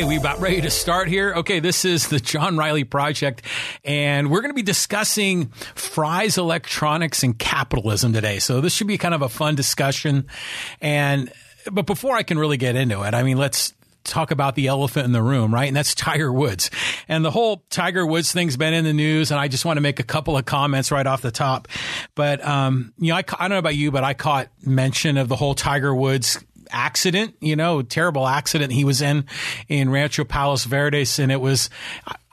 Okay, we about ready to start here. Okay, this is the John Riley Project, and we're going to be discussing Fry's Electronics and capitalism today. So this should be kind of a fun discussion. And but before I can really get into it, I mean, let's talk about the elephant in the room, right? And that's Tiger Woods. And the whole Tiger Woods thing's been in the news, and I just want to make a couple of comments right off the top. But, um, you know, I, I don't know about you, but I caught mention of the whole Tiger Woods accident, you know, terrible accident he was in in Rancho Palos Verdes. And it was,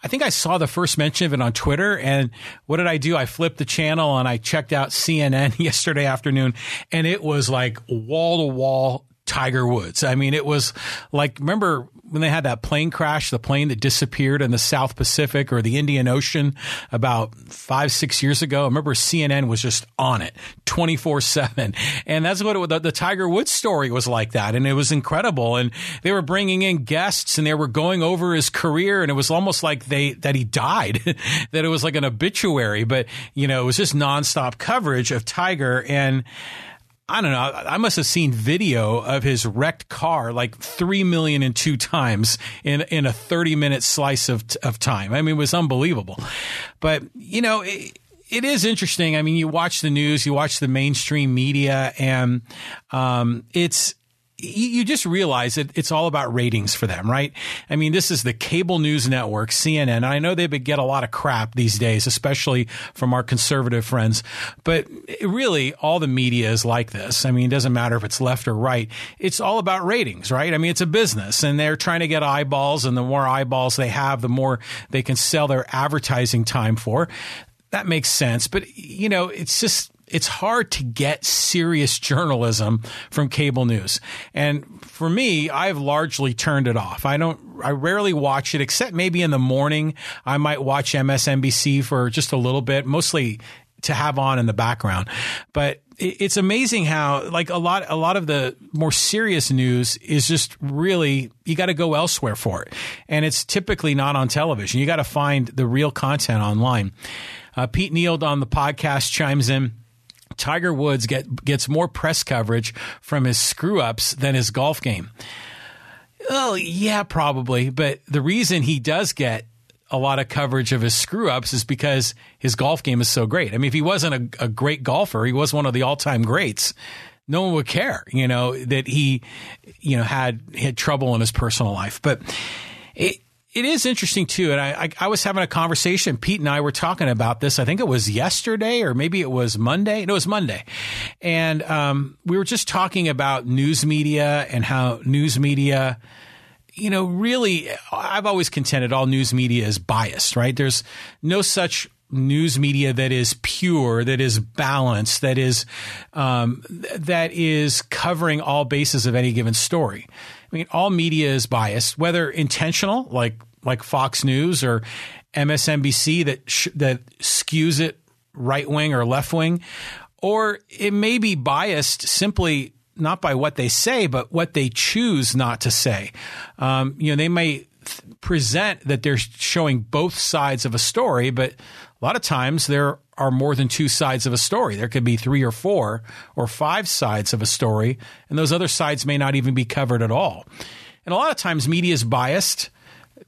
I think I saw the first mention of it on Twitter. And what did I do? I flipped the channel and I checked out CNN yesterday afternoon and it was like wall to wall Tiger Woods. I mean, it was like, remember when they had that plane crash, the plane that disappeared in the South Pacific or the Indian Ocean about five, six years ago? I remember CNN was just on it 24 seven. And that's what it, the, the Tiger Woods story was like that. And it was incredible. And they were bringing in guests and they were going over his career. And it was almost like they, that he died, that it was like an obituary, but you know, it was just nonstop coverage of Tiger. And, I don't know. I must have seen video of his wrecked car like three million and two times in in a thirty minute slice of of time. I mean, it was unbelievable. But you know. It, it is interesting. I mean, you watch the news, you watch the mainstream media, and um, it's you just realize that it's all about ratings for them, right? I mean, this is the cable news network, CNN. I know they get a lot of crap these days, especially from our conservative friends, but really all the media is like this. I mean, it doesn't matter if it's left or right. It's all about ratings, right? I mean, it's a business and they're trying to get eyeballs and the more eyeballs they have, the more they can sell their advertising time for. That makes sense. But, you know, it's just, it's hard to get serious journalism from cable news. And for me, I've largely turned it off. I don't, I rarely watch it except maybe in the morning. I might watch MSNBC for just a little bit, mostly to have on in the background. But it's amazing how like a lot a lot of the more serious news is just really you got to go elsewhere for it and it's typically not on television you got to find the real content online uh, pete Neild on the podcast chimes in Tiger Woods get, gets more press coverage from his screw ups than his golf game. Well, yeah, probably. But the reason he does get a lot of coverage of his screw ups is because his golf game is so great. I mean, if he wasn't a, a great golfer, he was one of the all time greats. No one would care, you know, that he, you know, had had trouble in his personal life. But it, it is interesting too, and I, I, I was having a conversation. Pete and I were talking about this. I think it was yesterday, or maybe it was Monday. No, it was Monday, and um, we were just talking about news media and how news media you know, really, I've always contended all news media is biased, right? There's no such news media that is pure, that is balanced, that is um, that is covering all bases of any given story. I mean, all media is biased, whether intentional, like like Fox News or MSNBC that sh- that skews it right wing or left wing, or it may be biased simply not by what they say, but what they choose not to say. Um, you know, they may th- present that they're showing both sides of a story, but a lot of times there are more than two sides of a story. There could be three or four or five sides of a story, and those other sides may not even be covered at all. And a lot of times media is biased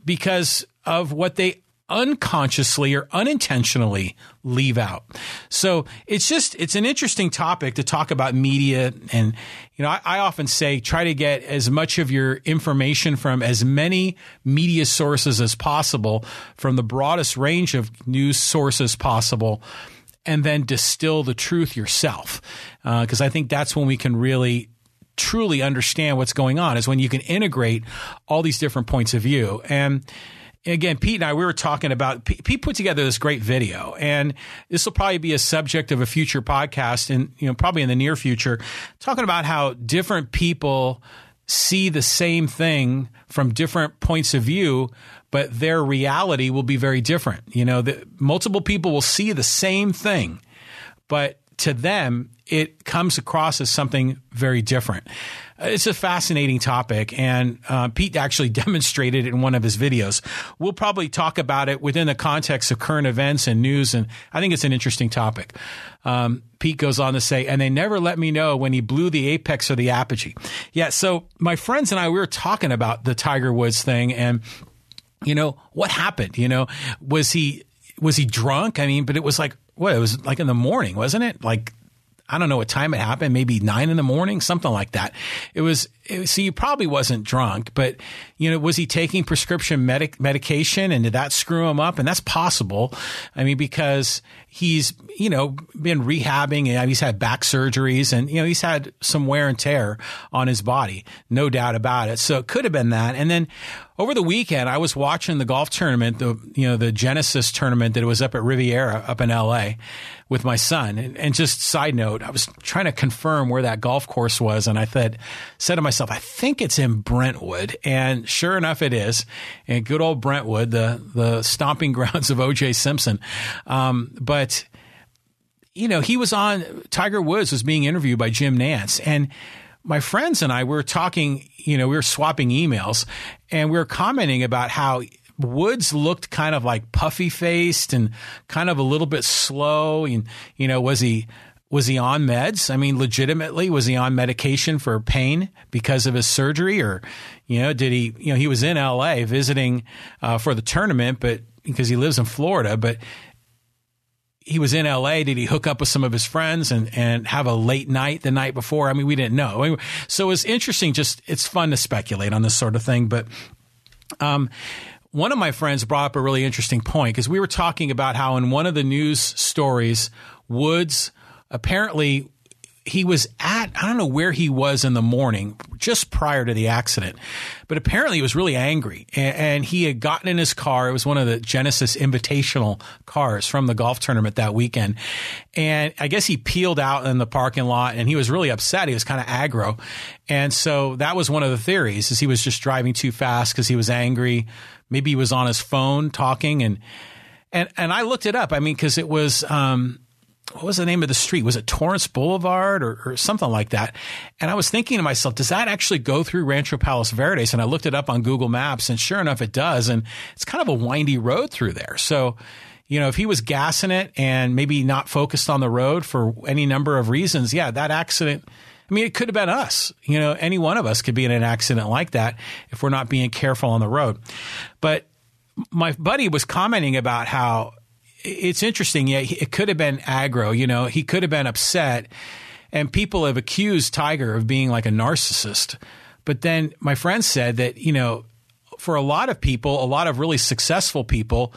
because of what they unconsciously or unintentionally leave out. So it's just, it's an interesting topic to talk about media. And, you know, I, I, often say try to get as much of your information from as many media sources as possible, from the broadest range of news sources possible, and then distill the truth yourself. Because uh, I think that's when we can really truly understand what's going on is when you can integrate all these different points of view. And again, Pete and I, we were talking about, Pete put together this great video and this will probably be a subject of a future podcast and, you know, probably in the near future, talking about how different people see the same thing from different points of view, but their reality will be very different. You know, the, multiple people will see the same thing, but to them, it comes across as something very different. It's a fascinating topic, and uh, Pete actually demonstrated it in one of his videos. We'll probably talk about it within the context of current events and news, and I think it's an interesting topic. Um, Pete goes on to say, and they never let me know when he blew the apex or the apogee. Yeah, so my friends and I, we were talking about the Tiger Woods thing, and you know what happened? You know, was he was he drunk? I mean, but it was like what? It was like in the morning, wasn't it? Like I don't know what time it happened, maybe nine in the morning, something like that. It was, it, see, he probably wasn't drunk, but, you know, was he taking prescription medic, medication and did that screw him up? And that's possible. I mean, because he's, you know, been rehabbing and he's had back surgeries and, you know, he's had some wear and tear on his body, no doubt about it. So it could have been that. And then over the weekend, I was watching the golf tournament, the, you know, the Genesis tournament that was up at Riviera up in LA with my son. And, and, just side note, I was trying to confirm where that golf course was, and I thought, said to myself, I think it's in Brentwood, and sure enough, it is. And good old Brentwood, the the stomping grounds of O.J. Simpson. Um, but you know, he was on. Tiger Woods was being interviewed by Jim Nantz. and my friends and I were talking. You know, we were swapping emails, and we were commenting about how Woods looked kind of like puffy faced and kind of a little bit slow. And, you know, was he, was he on meds? I mean, legitimately, was he on medication for pain because of his surgery? Or, you know, did he, you know, he was in LA visiting uh, for the tournament, but because he lives in Florida, but he was in LA. Did he hook up with some of his friends and, and have a late night the night before? I mean, we didn't know. So it's interesting. Just, it's fun to speculate on this sort of thing. But, um, one of my friends brought up a really interesting point because we were talking about how in one of the news stories, Woods apparently he was at I don't know where he was in the morning just prior to the accident, but apparently he was really angry and, and, he had gotten in his car. It was one of the Genesis Invitational cars from the golf tournament that weekend, and I guess he peeled out in the parking lot and he was really upset. He was kind of aggro, and so that was one of the theories is he was just driving too fast because he was angry. Maybe he was on his phone talking and and and I looked it up. I mean, because it was. Um, what was the name of the street? Was it Torrance Boulevard or, or, something like that? And I was thinking to myself, does that actually go through Rancho Palos Verdes? And I looked it up on Google Maps, and sure enough, it does. And it's kind of a windy road through there. So, you know, if he was gassing it and maybe not focused on the road for any number of reasons, yeah, that accident. I mean, it could have been us. You know, any one of us could be in an accident like that if we're not being careful on the road. But my buddy was commenting about how it's interesting. Yeah, it could have been aggro. You know, he could have been upset, and people have accused Tiger of being like a narcissist. But then my friend said that you know, for a lot of people, a lot of really successful people,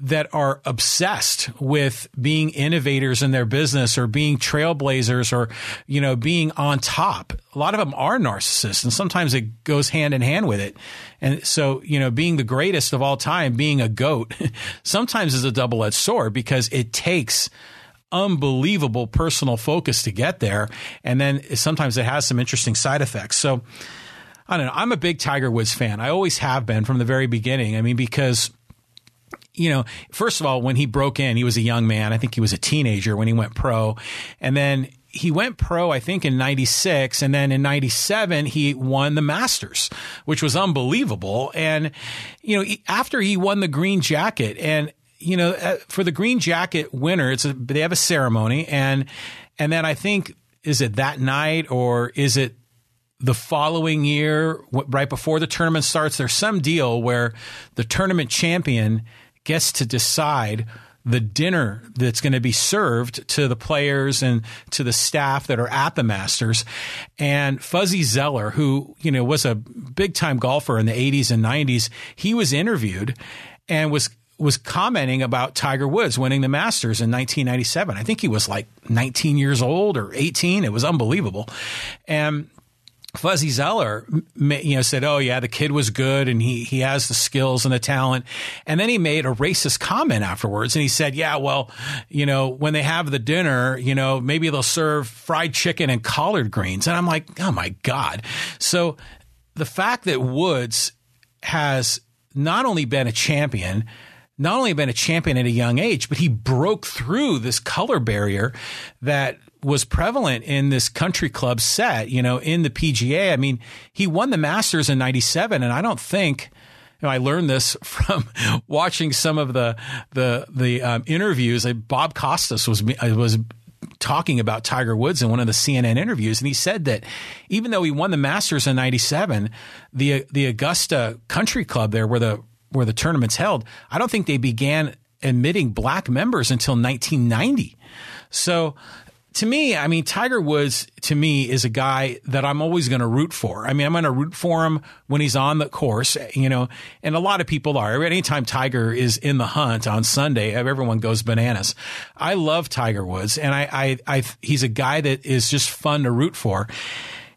that are obsessed with being innovators in their business or being trailblazers or, you know, being on top. A lot of them are narcissists and sometimes it goes hand in hand with it. And so, you know, being the greatest of all time, being a goat, sometimes is a double edged sword because it takes unbelievable personal focus to get there. And then sometimes it has some interesting side effects. So, I don't know. I'm a big Tiger Woods fan. I always have been from the very beginning. I mean, because you know, first of all, when he broke in, he was a young man. I think he was a teenager when he went pro. And then he went pro, I think, in 96. And then in 97, he won the Masters, which was unbelievable. And, you know, after he won the green jacket and, you know, uh, for the green jacket winner, it's a, they have a ceremony. And, and then I think, is it that night or is it the following year, right before the tournament starts? There's some deal where the tournament champion gets to decide the dinner that's going to be served to the players and to the staff that are at the Masters. And Fuzzy Zoeller, who, you know, was a big time golfer in the 80s and 90s, he was interviewed and was was commenting about Tiger Woods winning the Masters in 1997. I think he was like 19 years old or 18. It was unbelievable. And Fuzzy Zoeller, you know, said, "Oh yeah, the kid was good, and he he has the skills and the talent." And then he made a racist comment afterwards, and he said, "Yeah, well, you know, when they have the dinner, you know, maybe they'll serve fried chicken and collard greens." And I'm like, "Oh my god!" So the fact that Woods has not only been a champion, not only been a champion at a young age, but he broke through this color barrier that was prevalent in this country club set, you know, in the PGA. I mean, he won the Masters in 97 and I don't think you know, I learned this from watching some of the the the um, interviews. Bob Costas was was talking about Tiger Woods in one of the CNN interviews, and he said that even though he won the Masters in '97, the the Augusta Country Club there, where the where the tournament's held, I don't think they began admitting black members until 1990. So to me, I mean, Tiger Woods to me is a guy that I'm always going to root for. I mean, I'm going to root for him when he's on the course, you know, and a lot of people are. Anytime Tiger is in the hunt on Sunday, everyone goes bananas. I love Tiger Woods, and I, I, I he's a guy that is just fun to root for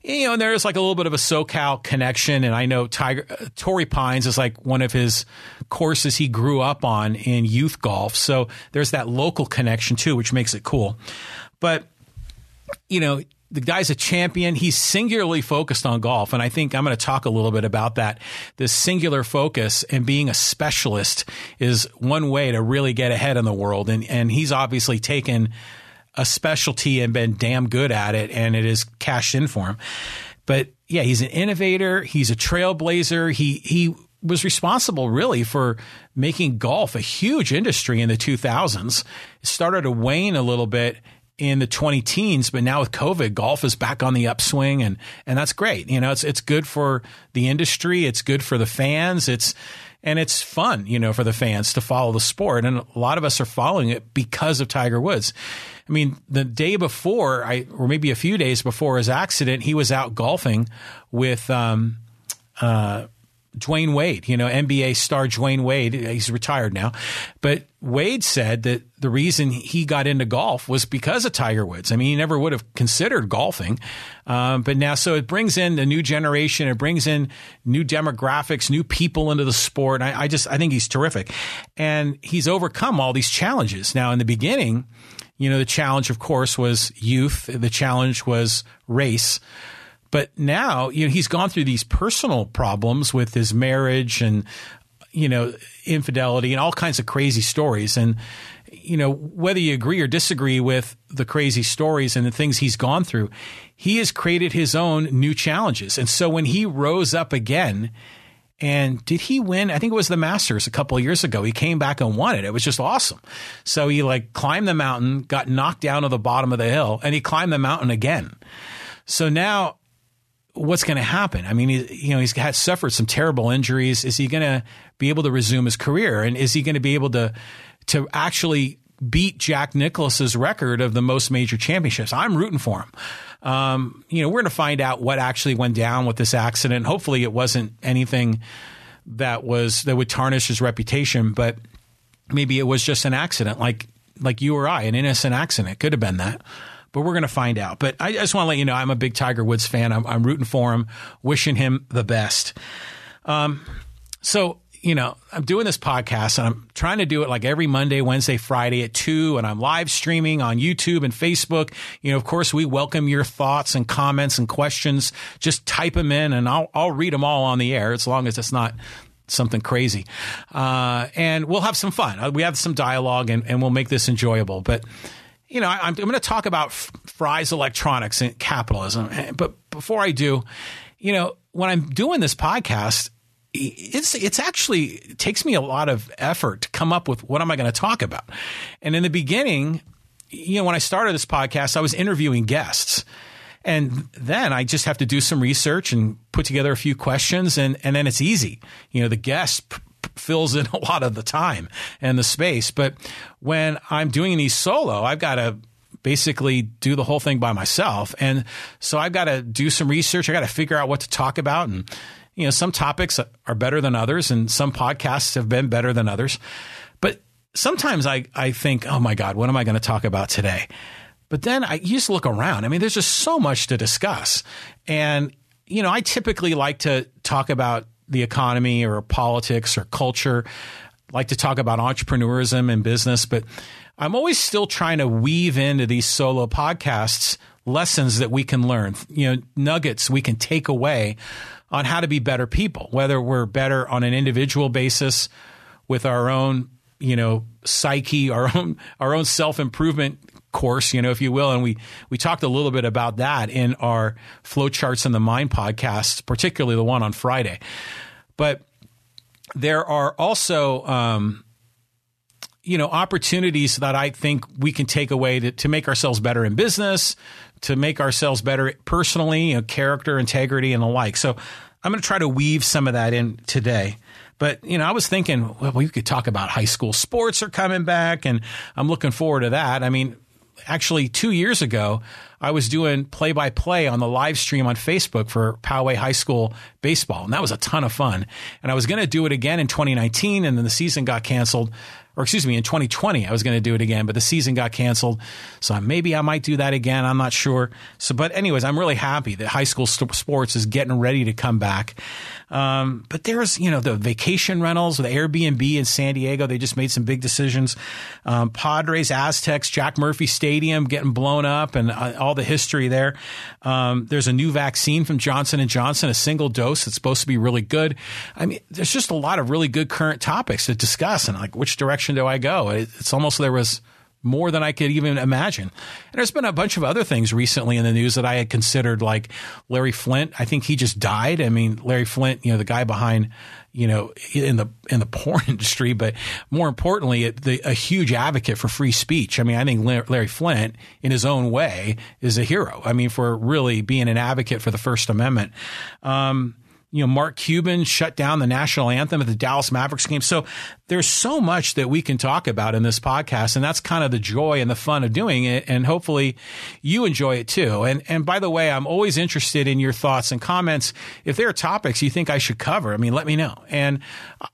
you know, and there's like a little bit of a SoCal connection. And I know Tiger, uh, Torrey Pines is like one of his courses he grew up on in youth golf. So there's that local connection too, which makes it cool. But, you know, the guy's a champion. He's singularly focused on golf. And I think I'm going to talk a little bit about that. This singular focus and being a specialist is one way to really get ahead in the world. And, and he's obviously taken a specialty and been damn good at it, and it is cashed in for him. But yeah, he's an innovator. He's a trailblazer. He he was responsible really for making golf a huge industry in the 2000s. It started to wane a little bit in the 20 teens, but now with COVID, golf is back on the upswing and and that's great. You know, it's it's good for the industry, it's good for the fans. It's and it's fun, you know, for the fans to follow the sport. And a lot of us are following it because of Tiger Woods. I mean, the day before, I or maybe a few days before his accident, he was out golfing with um, uh, Dwyane Wade, you know, NBA star Dwyane Wade. He's retired now. But Wade said that the reason he got into golf was because of Tiger Woods. I mean, he never would have considered golfing. Um, but now, so it brings in the new generation. It brings in new demographics, new people into the sport. I, I just, I think he's terrific. And he's overcome all these challenges. Now, in the beginning, you know, the challenge, of course, was youth. The challenge was race. But now, you know, he's gone through these personal problems with his marriage and, you know, infidelity and all kinds of crazy stories. And, you know, whether you agree or disagree with the crazy stories and the things he's gone through, he has created his own new challenges. And so when he rose up again, and did he win? I think it was the Masters a couple years ago. He came back and won it. It was just awesome. So he like climbed the mountain, got knocked down to the bottom of the hill, and he climbed the mountain again. So now what's going to happen? I mean, he, you know, he's had suffered some terrible injuries. Is he going to be able to resume his career? And is he going to be able to to actually beat Jack Nicklaus's record of the most major championships? I'm rooting for him. Um, you know, we're going to find out what actually went down with this accident. Hopefully, it wasn't anything that was that would tarnish his reputation, but maybe it was just an accident, like like you or I, an innocent accident. Could have been that but we're going to find out. But I just want to let you know I'm a big Tiger Woods fan. I'm, I'm rooting for him, wishing him the best. Um, so you know, I'm doing this podcast and I'm trying to do it like every Monday, Wednesday, Friday at two, and I'm live streaming on YouTube and Facebook. You know, of course, we welcome your thoughts and comments and questions. Just type them in, and I'll I'll read them all on the air as long as it's not something crazy. Uh, and we'll have some fun. We have some dialogue, and, and we'll make this enjoyable. But you know, I, am going to talk about Fry's Electronics and capitalism. Eh, but before I do, you know, when I'm doing this podcast, it's it's actually it takes me a lot of effort to come up with what am I going to talk about. And in the beginning, you know, when I started this podcast, I was interviewing guests. And then I just have to do some research and put together a few questions and, and then it's easy. You know, the guest p- fills in a lot of the time and the space. But when I'm doing these solo, I've got to basically do the whole thing by myself. And so I've got to do some research. I got to figure out what to talk about and you know, some topics are better than others, and some podcasts have been better than others. But sometimes I, I think, oh my God, what am I going to talk about today? But then I just look around. I mean, there's just so much to discuss. And, you know, I typically like to talk about the economy or politics or culture, I like to talk about entrepreneurism and business, but I'm always still trying to weave into these solo podcasts lessons that we can learn, you know, nuggets we can take away on how to be better people, whether we're better on an individual basis with our own, you know, psyche, our own our own self improvement course, you know, if you will. And we, we talked a little bit about that in our Flowcharts in the Mind podcast, particularly the one on Friday. But there are also, um, you know, opportunities that I think we can take away to, to make ourselves better in business, to make ourselves better personally, you know, character, integrity, and the like. So I'm going to try to weave some of that in today. But, you know, I was thinking, well, we could talk about high school sports are coming back, and I'm looking forward to that. I mean, actually, two years ago, I was doing play by play on the live stream on Facebook for Poway High School baseball, and that was a ton of fun. And I was going to do it again in 2019, and then the season got canceled or excuse me, in 2020, I was going to do it again, but the season got canceled. So maybe I might do that again. I'm not sure. So, but anyways, I'm really happy that high school sports is getting ready to come back. Um, but there's, you know, the vacation rentals, the Airbnb in San Diego. They just made some big decisions. Um, Padres, Aztecs, Jack Murphy Stadium getting blown up and uh, all the history there. Um, there's a new vaccine from Johnson Johnson, a single dose that's supposed to be really good. I mean, there's just a lot of really good current topics to discuss and like which direction do I go? It's almost there was more than I could even imagine. And there's been a bunch of other things recently in the news that I had considered, like Larry Flynt. I think he just died. I mean, Larry Flynt, you know, the guy behind, you know, in the in the porn industry, but more importantly, the, a huge advocate for free speech. I mean, I think Larry Flynt, in his own way, is a hero. I mean, for really being an advocate for the First Amendment. Um, you know, Mark Cuban shut down the national anthem at the Dallas Mavericks game. So there's so much that we can talk about in this podcast. And that's kind of the joy and the fun of doing it. And hopefully you enjoy it too. And, and by the way, I'm always interested in your thoughts and comments. If there are topics you think I should cover, I mean, let me know. And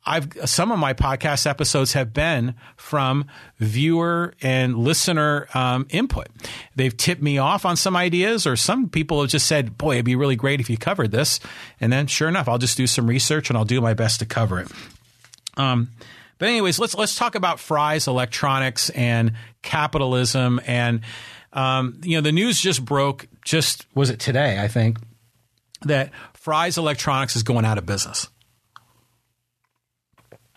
I've, some of my podcast episodes have been from viewer and listener um, input. They've tipped me off on some ideas, or some people have just said, boy, it'd be really great if you covered this. And then sure enough, I'll just do some research and I'll do my best to cover it. Um, but anyways, let's let's talk about Fry's Electronics and capitalism. And um, you know, the news just broke. Just was it today? I think that Fry's Electronics is going out of business.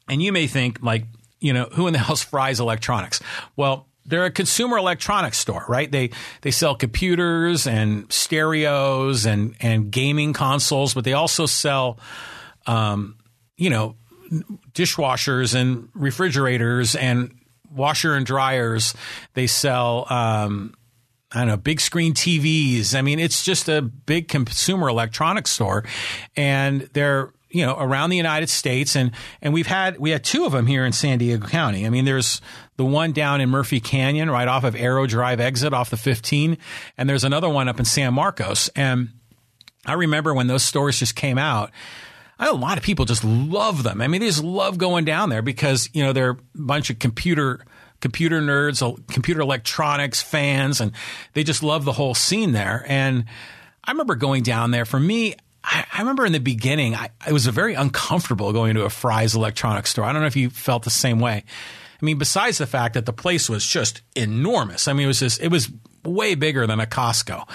And you may think, like, you know, who in the hell's Fry's Electronics? Well, they're a consumer electronics store, right? They they sell computers and stereos and and gaming consoles, but they also sell, um, you know, dishwashers and refrigerators and washer and dryers. They sell, um, I don't know, big screen TVs. I mean, it's just a big consumer electronics store, and they're you know around the United States, and and we've had we had two of them here in San Diego County. I mean, there's the one down in Murphy Canyon, right off of Aero Drive exit off the 15, and there's another one up in San Marcos. And I remember when those stores just came out a lot of people just love them. I mean, they just love going down there because, you know, they're a bunch of computer computer nerds, computer electronics fans, and they just love the whole scene there. And I remember going down there. For me, I, I remember in the beginning, I, it was very uncomfortable going to a Fry's electronics store. I don't know if you felt the same way. I mean, besides the fact that the place was just enormous. I mean, it was just, it was way bigger than a Costco.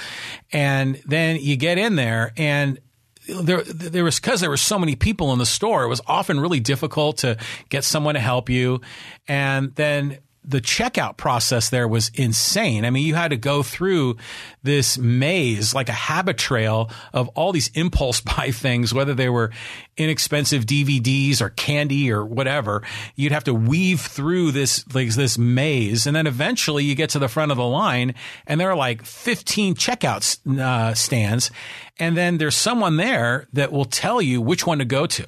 And then you get in there and there there was because there were so many people in the store. It was often really difficult to get someone to help you, and then the checkout process there was insane. I mean, you had to go through this maze, like a Habitrail of all these impulse buy things, whether they were inexpensive DVDs or candy or whatever. You'd have to weave through this, like this maze. And then eventually you get to the front of the line and there are like 15 checkout uh, stands and then there's someone there that will tell you which one to go to.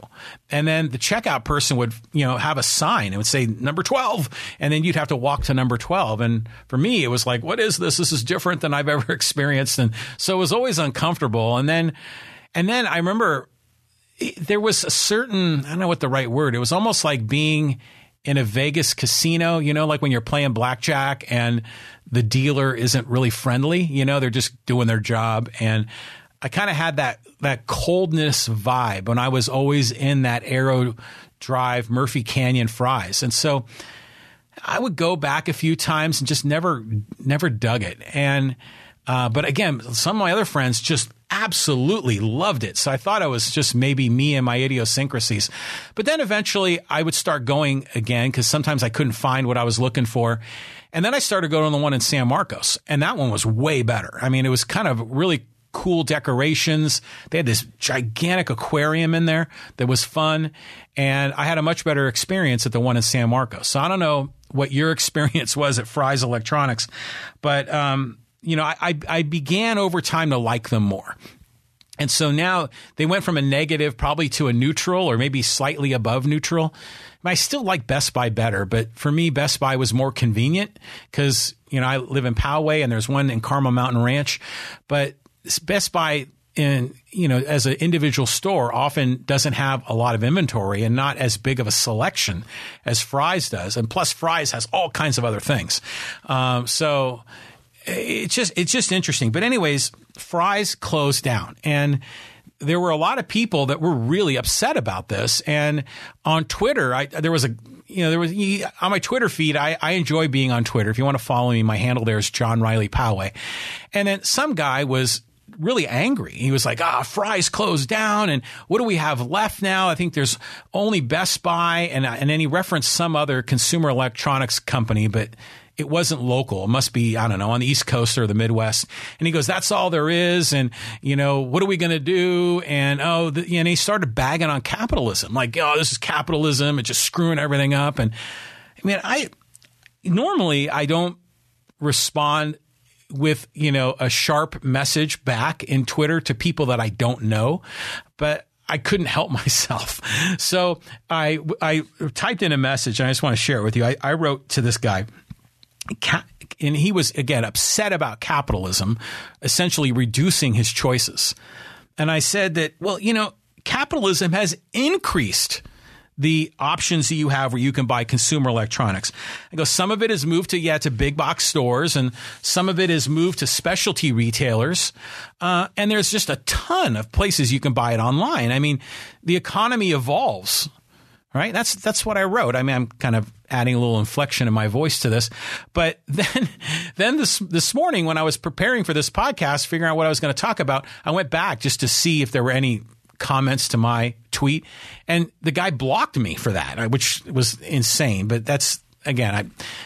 And then the checkout person would, you know, have a sign and would say number 12. And then you'd have to walk to number 12. And for me, it was like, what is this? This is different than I've ever experienced. And so it was always uncomfortable. And then, and then I remember there was a certain, I don't know what the right word, it was almost like being in a Vegas casino, you know, like when you're playing blackjack and the dealer isn't really friendly, you know, they're just doing their job. And I kind of had that that coldness vibe when I was always in that Aero Drive Murphy Canyon Fry's, and so I would go back a few times and just never never dug it. And uh, but again, some of my other friends just absolutely loved it. So I thought it was just maybe me and my idiosyncrasies. But then eventually I would start going again because sometimes I couldn't find what I was looking for. And then I started going to the one in San Marcos, and that one was way better. I mean, it was kind of really cool decorations. They had this gigantic aquarium in there that was fun. And I had a much better experience at the one in San Marcos. So I don't know what your experience was at Fry's Electronics, but, um, you know, I, I began over time to like them more. And so now they went from a negative probably to a neutral or maybe slightly above neutral. I still like Best Buy better, but for me, Best Buy was more convenient because, you know, I live in Poway and there's one in Carmel Mountain Ranch, but Best Buy in you know as an individual store often doesn't have a lot of inventory and not as big of a selection as Fry's does, and plus Fry's has all kinds of other things. Um, so it's just it's just interesting. But anyways, Fry's closed down and there were a lot of people that were really upset about this. And on Twitter, I, there was a, you know, there was on my Twitter feed. I, I enjoy being on Twitter. If you want to follow me, my handle there is John Riley Poway. And then some guy was really angry. He was like, ah, Fry's closed down. And what do we have left now? I think there's only Best Buy. And, and then he referenced some other consumer electronics company, but it wasn't local. It must be, I don't know, on the East Coast or the Midwest. And he goes, that's all there is. And, you know, what are we going to do? And, oh, the, and he started bagging on capitalism. Like, oh, this is capitalism. It's just screwing everything up. And I mean, I normally I don't respond with, you know, a sharp message back in Twitter to people that I don't know. But I couldn't help myself. So I, I typed in a message and I just want to share it with you. I, I wrote to this guy and he was again upset about capitalism, essentially reducing his choices. And I said that, well, you know, capitalism has increased the options that you have where you can buy consumer electronics. I go, some of it is moved to, yeah, to big box stores and some of it is moved to specialty retailers. Uh, and there's just a ton of places you can buy it online. I mean, the economy evolves right? That's that's what I wrote. I mean, I'm kind of adding a little inflection in my voice to this. But then then this this morning when I was preparing for this podcast, figuring out what I was going to talk about, I went back just to see if there were any comments to my tweet, and the guy blocked me for that, uh, which was insane. But that's again, I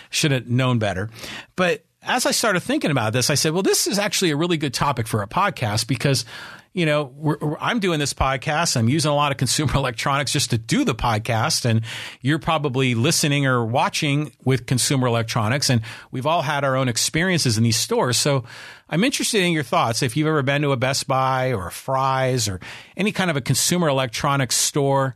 should have known better. But as I started thinking about this, I said, well, this is actually a really good topic for a podcast because you know, we're, we're, I'm doing this podcast. I'm using a lot of consumer electronics just to do the podcast. And you're probably listening or watching with consumer electronics. And we've all had our own experiences in these stores. So I'm interested in your thoughts. If you've ever been to a Best Buy or a Fry's or any kind of a consumer electronics store,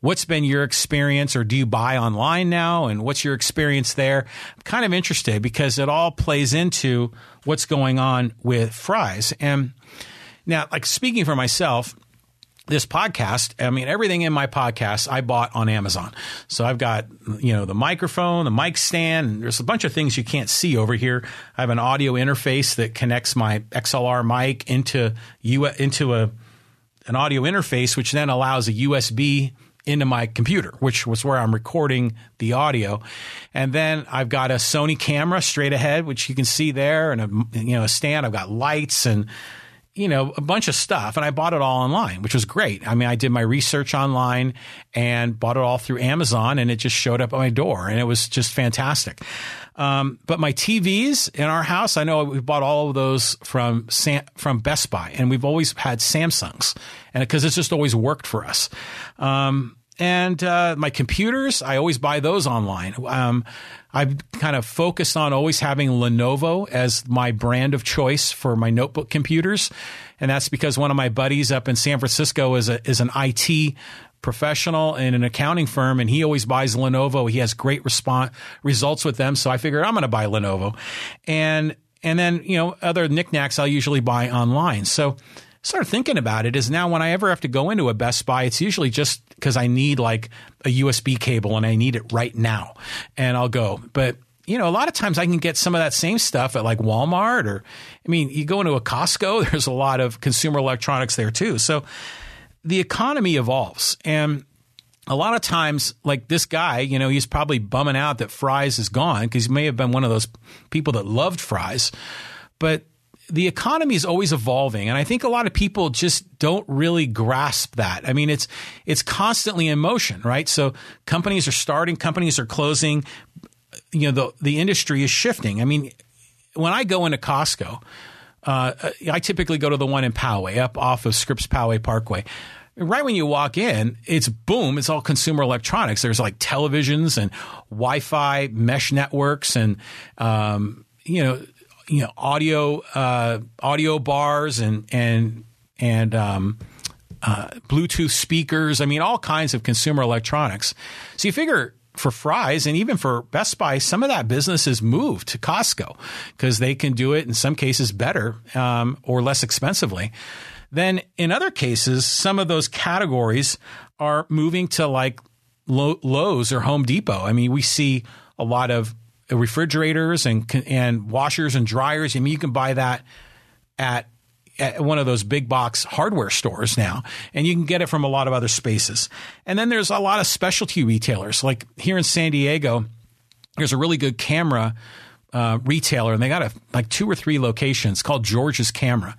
What's been your experience, or do you buy online now? And what's your experience there? I'm kind of interested because it all plays into what's going on with Fry's. And now, like speaking for myself, this podcast, I mean, everything in my podcast I bought on Amazon. So I've got, you know, the microphone, the mic stand, and there's a bunch of things you can't see over here. I have an audio interface that connects my XLR mic into U into a an audio interface, which then allows a USB into my computer, which was where I'm recording the audio. And then I've got a Sony camera straight ahead, which you can see there, and a you know a stand. I've got lights and you know, a bunch of stuff and I bought it all online, which was great. I mean, I did my research online and bought it all through Amazon and it just showed up at my door and it was just fantastic. Um, but my TVs in our house, I know we bought all of those from Sam, from Best Buy and we've always had Samsungs and because it's just always worked for us. Um, and uh, my computers, I always buy those online. Um, I've kind of focused on always having Lenovo as my brand of choice for my notebook computers, and that's because one of my buddies up in San Francisco is a is an IT professional in an accounting firm, and he always buys Lenovo. He has great response results with them, so I figured I'm going to buy Lenovo, and and then you know other knickknacks I'll usually buy online. So started thinking about it is now when I ever have to go into a Best Buy, it's usually just because I need like a USB cable and I need it right now. And I'll go. But you know, a lot of times I can get some of that same stuff at like Walmart or, I mean, you go into a Costco, there's a lot of consumer electronics there too. So the economy evolves. And a lot of times, like this guy, you know, he's probably bumming out that Fry's is gone because he may have been one of those people that loved Fry's. But the economy is always evolving, and I think a lot of people just don't really grasp that. I mean, it's it's constantly in motion, right? So companies are starting, companies are closing. You know, the the industry is shifting. I mean, when I go into Costco, uh, I typically go to the one in Poway, up off of Scripps Poway Parkway. Right when you walk in, it's boom, it's all consumer electronics. There's like televisions and Wi Fi mesh networks and, um, you know, you know audio uh, audio bars and and and um, uh, Bluetooth speakers. I mean, all kinds of consumer electronics. So you figure for Fry's and even for Best Buy, some of that business has moved to Costco because they can do it in some cases better um, or less expensively. Then in other cases, some of those categories are moving to like Lowe's or Home Depot. I mean, we see a lot of refrigerators and and washers and dryers. I mean, you can buy that at at one of those big box hardware stores now, and you can get it from a lot of other spaces. And then there's a lot of specialty retailers, like here in San Diego. There's a really good camera uh, retailer, and they got a, like two or three locations called George's Camera.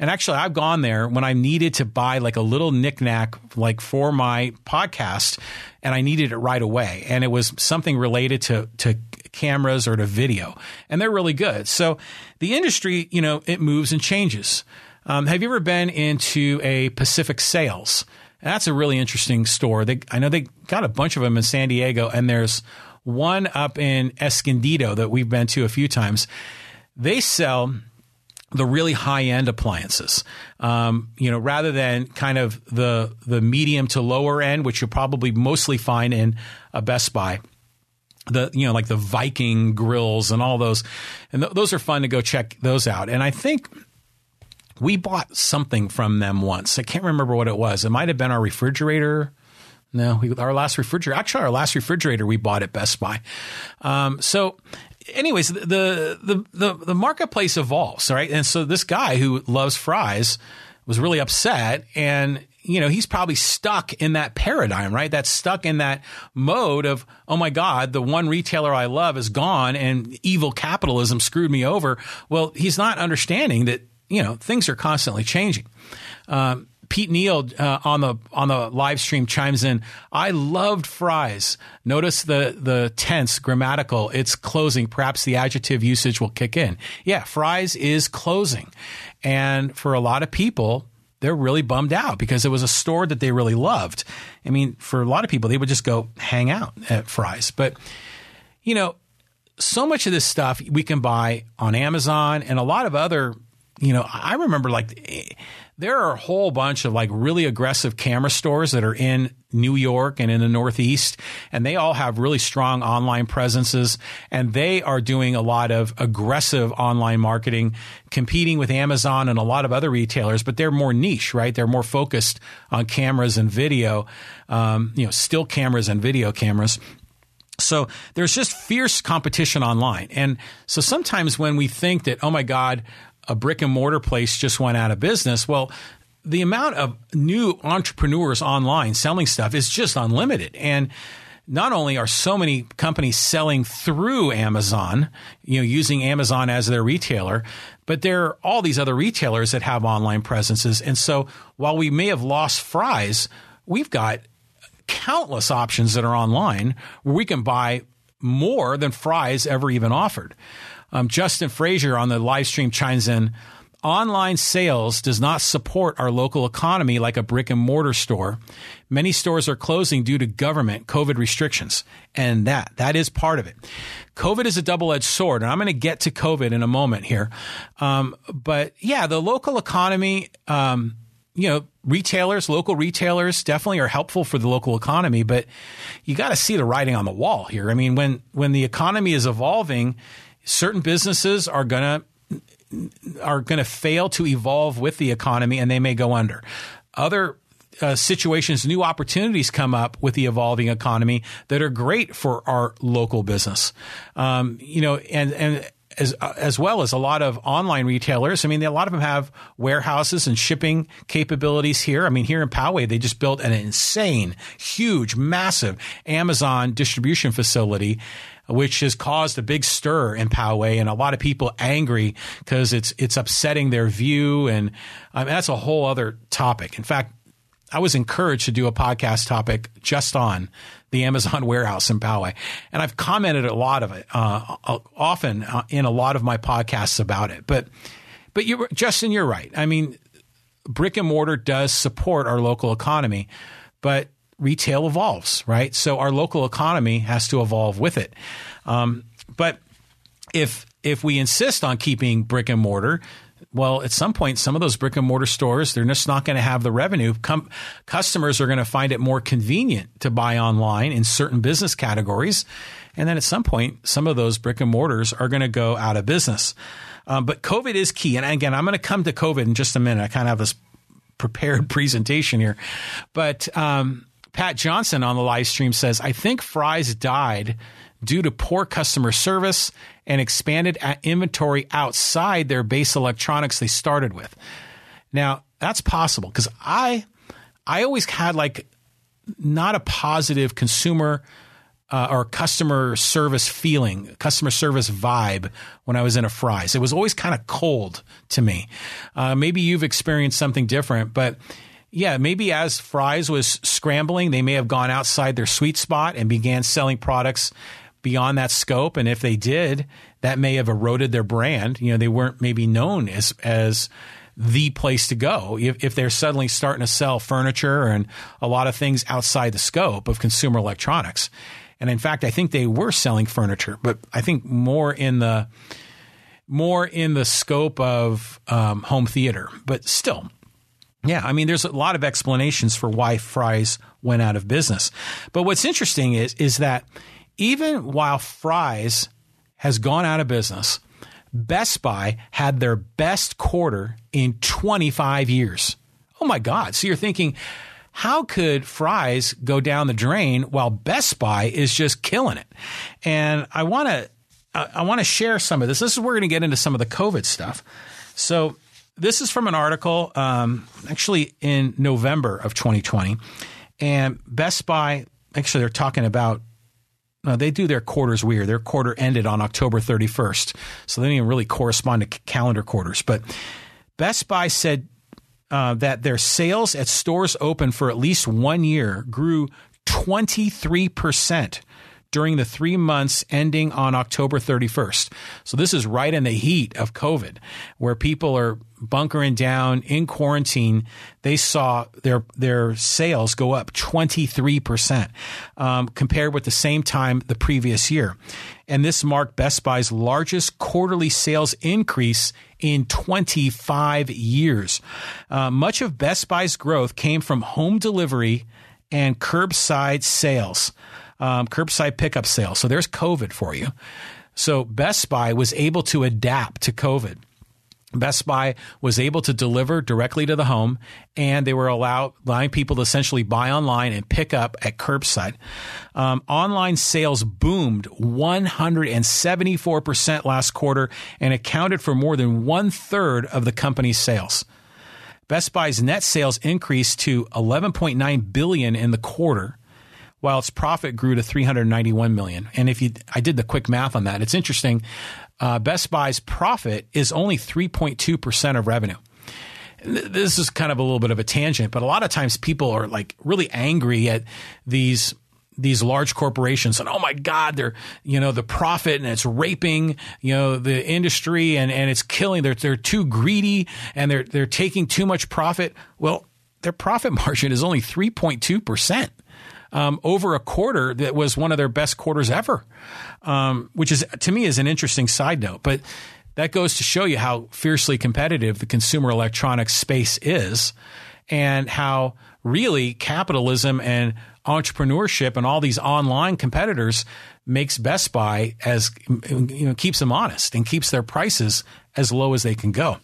And actually, I've gone there when I needed to buy like a little knickknack, like for my podcast, and I needed it right away. And it was something related to to cameras or to video, and they're really good. So the industry, you know, it moves and changes. Um, have you ever been into a Pacific Sales? That's a really interesting store. They, I know they got a bunch of them in San Diego, and there's one up in Escondido that we've been to a few times. They sell the really high end appliances, um, you know, rather than kind of the the medium to lower end, which you'll probably mostly find in a Best Buy the you know like the Viking grills and all those, and th- those are fun to go check those out. And I think we bought something from them once. I can't remember what it was. It might have been our refrigerator. No, we, our last refrigerator. Actually, our last refrigerator we bought at Best Buy. Um, so, anyways, the, the the the marketplace evolves, right? And so this guy who loves Fry's was really upset and you know, he's probably stuck in that paradigm, right? That's stuck in that mode of, oh my God, the one retailer I love is gone and evil capitalism screwed me over. Well, he's not understanding that, you know, things are constantly changing. Um, Pete Neal uh, on the on the live stream chimes in. I loved Fry's. Notice the the tense grammatical. It's closing. Perhaps the adjective usage will kick in. Yeah, Fry's is closing, and for a lot of people, they're really bummed out because it was a store that they really loved. I mean, for a lot of people, they would just go hang out at Fry's. But, you know, so much of this stuff we can buy on Amazon and a lot of other, you know, I remember like there are a whole bunch of like really aggressive camera stores that are in New York and in the Northeast, and they all have really strong online presences, and they are doing a lot of aggressive online marketing, competing with Amazon and a lot of other retailers, but they're more niche, right? They're more focused on cameras and video, um, you know, still cameras and video cameras. So there's just fierce competition online. And so sometimes when we think that, oh my God, a brick and mortar place just went out of business. Well, the amount of new entrepreneurs online selling stuff is just unlimited. And not only are so many companies selling through Amazon, you know, using Amazon as their retailer, but there are all these other retailers that have online presences. And so while we may have lost Fry's, we've got countless options that are online where we can buy more than Fry's ever even offered. Um, Justin Frazier on the live stream chimes in. Online sales does not support our local economy like a brick and mortar store. Many stores are closing due to government COVID restrictions. And that, that is part of it. COVID is a double edged sword. And I'm going to get to COVID in a moment here. Um, but yeah, the local economy, um, you know, retailers, local retailers definitely are helpful for the local economy, but you got to see the writing on the wall here. I mean, when, when the economy is evolving, certain businesses are going to are going to fail to evolve with the economy and they may go under. Other uh, situations, new opportunities come up with the evolving economy that are great for our local business. Um, you know, and and as as well as a lot of online retailers. I mean, a lot of them have warehouses and shipping capabilities here. I mean, here in Poway, they just built an insane, huge, massive Amazon distribution facility which has caused a big stir in Poway and a lot of people angry because it's it's upsetting their view, and I mean, that's a whole other topic. In fact, I was encouraged to do a podcast topic just on the Amazon warehouse in Poway, and I've commented a lot of it, uh, often uh, in a lot of my podcasts about it. But but you, Justin, you're right. I mean, brick and mortar does support our local economy, but retail evolves, right? So our local economy has to evolve with it. Um, but if if we insist on keeping brick and mortar, well, at some point, some of those brick and mortar stores, they're just not going to have the revenue. Com- customers are going to find it more convenient to buy online in certain business categories. And then at some point, some of those brick and mortars are going to go out of business. Um, but COVID is key. And again, I'm going to come to COVID in just a minute. I kind of have this prepared presentation here. But um, Pat Johnson on the live stream says, I think Fry's died due to poor customer service and expanded inventory outside their base electronics they started with. Now, that's possible because I I always had like not a positive consumer uh, or customer service feeling, customer service vibe when I was in a Fry's. It was always kind of cold to me. Uh, maybe you've experienced something different, but yeah, maybe as Fry's was scrambling, they may have gone outside their sweet spot and began selling products beyond that scope. And if they did, that may have eroded their brand. You know, they weren't maybe known as as the place to go if, if they're suddenly starting to sell furniture and a lot of things outside the scope of consumer electronics. And in fact, I think they were selling furniture, but I think more in the more in the scope of um, home theater. But still, yeah, I mean, there's a lot of explanations for why Fry's went out of business. But what's interesting is is that even while Fry's has gone out of business, Best Buy had their best quarter in 25 years. Oh my God! So you're thinking, how could Fry's go down the drain while Best Buy is just killing it? And I want to I want to share some of this. This is where we're going to get into some of the COVID stuff. So this is from an article um, actually in November of 2020. And Best Buy, actually, they're talking about uh, they do their quarters weird. Their quarter ended on October 31st. So they didn't even really correspond to calendar quarters. But Best Buy said uh, that their sales at stores open for at least one year grew 23% during the three months ending on October 31st. So this is right in the heat of COVID, where people are bunkering down in quarantine. They saw their their sales go up 23 percent um, compared with the same time the previous year, and this marked Best Buy's largest quarterly sales increase in 25 years. Uh, much of Best Buy's growth came from home delivery and curbside sales um, curbside pickup sales. So there's COVID for you. So Best Buy was able to adapt to COVID. Best Buy was able to deliver directly to the home, and they were allow, allowing people to essentially buy online and pick up at curbside. Um, online sales boomed 174% last quarter and accounted for more than one third of the company's sales. Best Buy's net sales increased to 11.9 billion in the quarter, while its profit grew to 391 million. And if you, I did the quick math on that. It's interesting. Uh, Best Buy's profit is only 3.2 percent of revenue. This is kind of a little bit of a tangent, but a lot of times people are like really angry at these these large corporations and oh my god they're you know the profit and it's raping you know the industry and and it's killing they're they're too greedy and they're they're taking too much profit well their profit margin is only 3.2 percent um, over a quarter that was one of their best quarters ever, um, which is to me is an interesting side note. But that goes to show you how fiercely competitive the consumer electronics space is, and how really capitalism and entrepreneurship and all these online competitors makes Best Buy as you know keeps them honest and keeps their prices as low as they can go.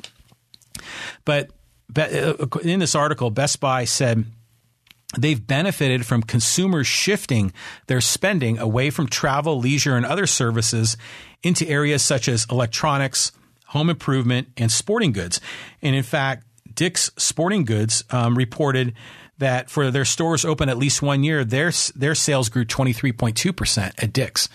But uh, in this article, Best Buy said they've benefited from consumers shifting their spending away from travel, leisure, and other services into areas such as electronics, home improvement, and sporting goods. And in fact, Dick's Sporting Goods um, reported that for their stores open at least one year, their their sales grew 23.2% at Dick's.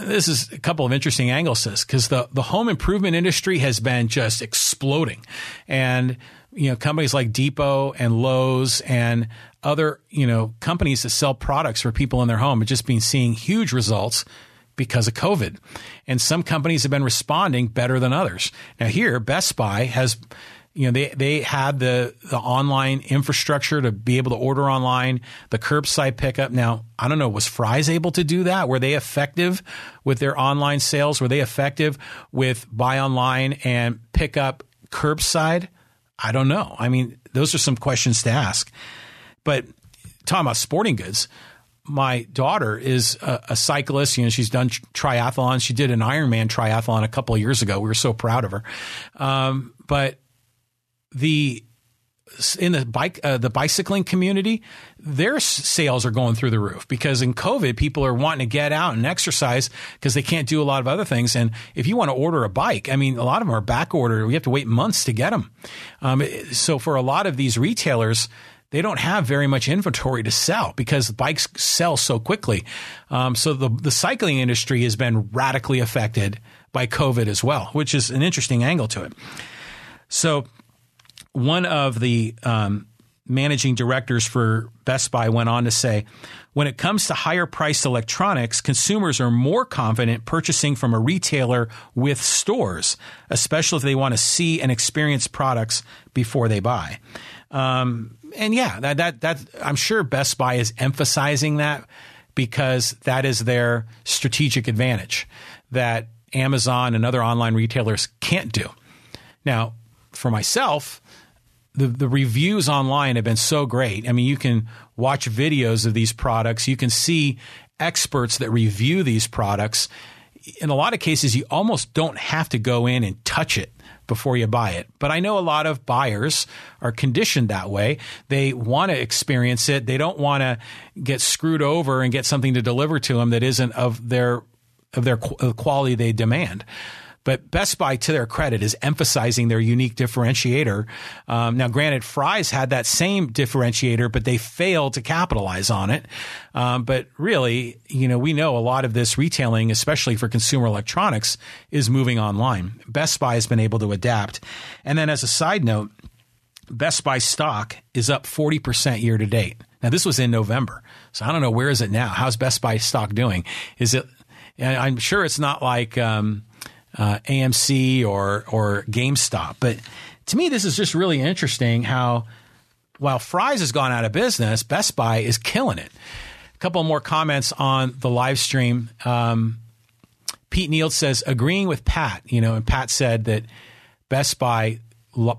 this is a couple of interesting angles because the, the home improvement industry has been just exploding. And, you know, companies like Depot and Lowe's and other, you know, companies that sell products for people in their home have just been seeing huge results because of COVID. And some companies have been responding better than others. Now here, Best Buy has you know, they, they had the, the online infrastructure to be able to order online, the curbside pickup. Now, I don't know, was Fry's able to do that? Were they effective with their online sales? Were they effective with buy online and pick up curbside? I don't know. I mean, those are some questions to ask. But talking about sporting goods, my daughter is a, a, cyclist. You know, she's done triathlons. She did an Ironman triathlon a couple of years ago. We were so proud of her. Um, but the in the bike uh, the bicycling community their sales are going through the roof because in covid people are wanting to get out and exercise because they can't do a lot of other things. And if you want to order a bike i mean a lot of them are back ordered we have to wait months to get them um, so for a lot of these retailers they don't have very much inventory to sell because bikes sell so quickly. Um, so the, the cycling industry has been radically affected by covid as well which is an interesting angle to it. So one of the um, managing directors for Best Buy went on to say, when it comes to higher priced electronics, consumers are more confident purchasing from a retailer with stores, especially if they want to see and experience products before they buy. Um, and yeah, that, that, that, I'm sure Best Buy is emphasizing that because that is their strategic advantage that Amazon and other online retailers can't do. Now, for myself, the, the reviews online have been so great. I mean, you can watch videos of these products. You can see experts that review these products. In a lot of cases, you almost don't have to go in and touch it before you buy it. But I know a lot of buyers are conditioned that way. They want to experience it. They don't want to get screwed over and get something to deliver to them that isn't of their of their quality they demand. But Best Buy, to their credit, is emphasizing their unique differentiator. Um, now, granted, Fry's had that same differentiator, but they failed to capitalize on it. Um, but really, you know, we know a lot of this retailing, especially for consumer electronics, is moving online. Best Buy has been able to adapt. And then, as a side note, Best Buy stock is up 40% year to date. Now, this was in November. So I don't know, where is it now? How's Best Buy stock doing? Is it, I'm sure it's not like, um, uh, AMC or or GameStop. But to me, this is just really interesting how while Fry's has gone out of business, Best Buy is killing it. A couple more comments on the live stream. Um, Pete Neal says agreeing with Pat. You know, and Pat said that Best Buy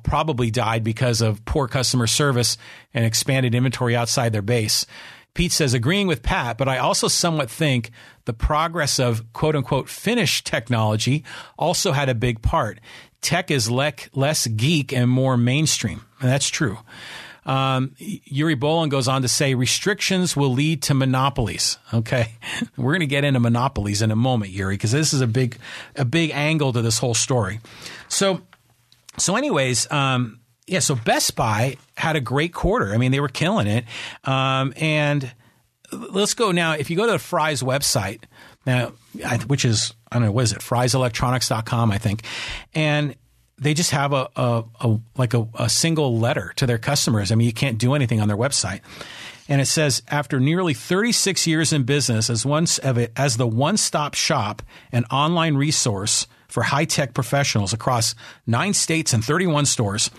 probably died because of poor customer service and expanded inventory outside their base. Pete says, agreeing with Pat, but I also somewhat think the progress of quote unquote Finnish technology also had a big part. Tech is le- less geek and more mainstream. And that's true. Um, Yuri Bolin goes on to say restrictions will lead to monopolies. Okay, we're going to get into monopolies in a moment, Yuri, because this is a big, a big angle to this whole story. So, so, anyways, um, yeah, so Best Buy had a great quarter. I mean, they were killing it. Um, and let's go now. If you go to the Fry's website, now, which is, I don't know, what is it? Fry'sElectronics.com, I think. And they just have a, a, a like a, a single letter to their customers. I mean, you can't do anything on their website. And it says, after nearly 36 years in business as, one, as the one stop shop and online resource for high tech professionals across nine states and 31 stores,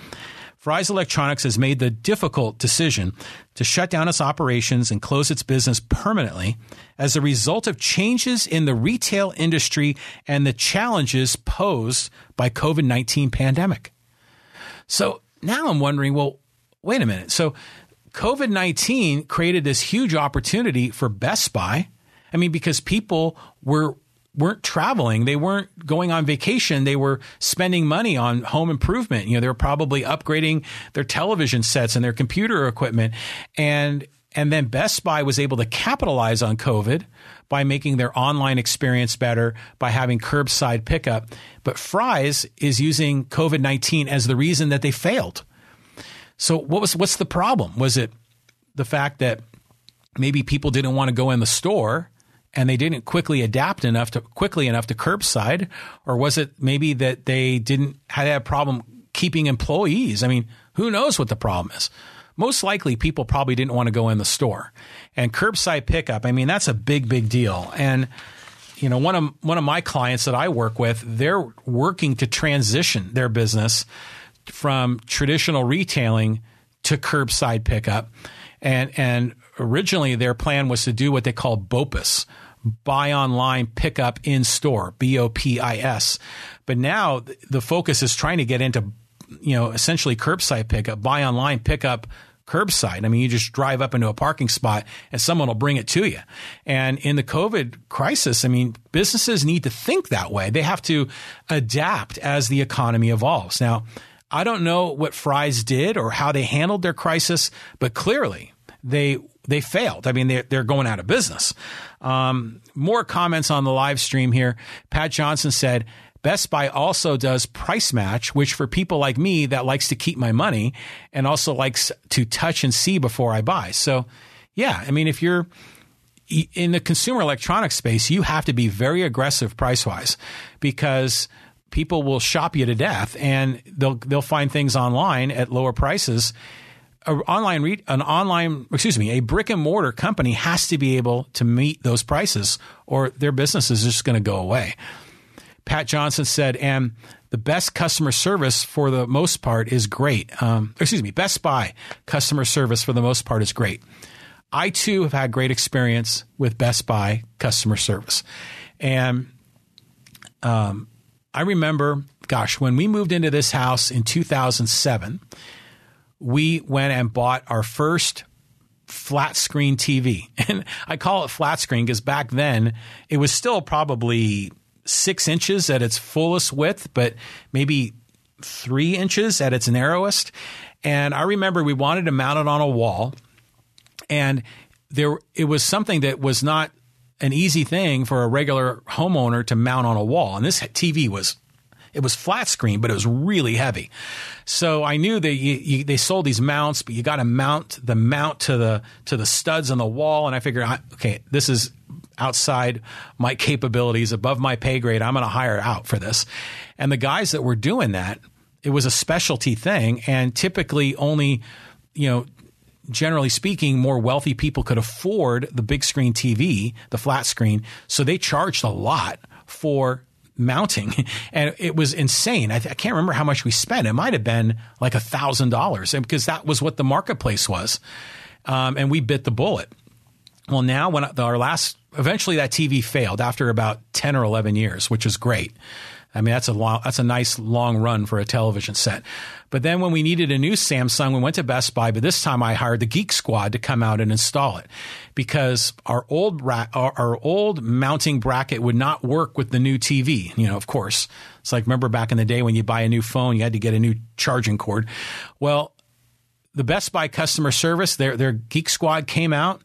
Fry's Electronics has made the difficult decision to shut down its operations and close its business permanently as a result of changes in the retail industry and the challenges posed by COVID-19 pandemic. So now I'm wondering, well, wait a minute. So COVID-19 created this huge opportunity for Best Buy. I mean, because people were weren't traveling. They weren't going on vacation. They were spending money on home improvement. You know, they were probably upgrading their television sets and their computer equipment. And, and then Best Buy was able to capitalize on COVID by making their online experience better, by having curbside pickup. But Fry's is using COVID 19 as the reason that they failed. So what was, what's the problem? Was it the fact that maybe people didn't want to go in the store and they didn't quickly adapt enough to quickly enough to curbside, or was it maybe that they didn't had a problem keeping employees? I mean, who knows what the problem is? Most likely, people probably didn't want to go in the store, and curbside pickup. I mean, that's a big, big deal, and you know one of one of my clients that I work with, they're working to transition their business from traditional retailing to curbside pickup. And and originally their plan was to do what they call BOPIS, buy online, pick up in store, B O P I S. But now the focus is trying to get into you know essentially curbside pickup, buy online, pick up curbside. I mean, you just drive up into a parking spot and someone will bring it to you. And in the COVID crisis, I mean, businesses need to think that way. They have to adapt as the economy evolves. Now, I don't know what Fry's did or how they handled their crisis, but clearly they they failed. I mean, they're, they're going out of business. Um, more comments on the live stream here. Pat Johnson said, Best Buy also does price match, which for people like me that likes to keep my money and also likes to touch and see before I buy. So, yeah, I mean, if you're in the consumer electronics space, you have to be very aggressive price wise because people will shop you to death and they'll they'll find things online at lower prices. A online re- an online excuse me a brick and mortar company has to be able to meet those prices or their business is just going to go away. Pat Johnson said, and the best customer service for the most part is great. Um, excuse me, Best Buy customer service for the most part is great. I too have had great experience with Best Buy customer service. And um, I remember, gosh, when we moved into this house in 2007, we went and bought our first flat screen TV. And I call it flat screen because back then it was still probably six inches at its fullest width, but maybe three inches at its narrowest. And I remember we wanted to mount it on a wall, and there it was something that was not an easy thing for a regular homeowner to mount on a wall. And this TV was it was flat screen, but it was really heavy. So I knew that you, you, they sold these mounts, but you got to mount the mount to the to the studs on the wall. And I figured, okay, this is outside my capabilities, above my pay grade. I'm going to hire out for this. And the guys that were doing that, it was a specialty thing, and typically only, you know, generally speaking, more wealthy people could afford the big screen TV, the flat screen. So they charged a lot for mounting and it was insane. I, th- I, can't remember how much we spent. It might have been like a thousand dollars because that was what the marketplace was. Um, and we bit the bullet. Well, now when our last, eventually that TV failed after about 10 or 11 years, which is great. I mean, that's a long, that's a nice long run for a television set. But then when we needed a new Samsung, we went to Best Buy, but this time I hired the Geek Squad to come out and install it because our old ra- our, our old mounting bracket would not work with the new TV. You know, of course, it's like remember back in the day when you buy a new phone, you had to get a new charging cord. Well, the Best Buy customer service, their their Geek Squad came out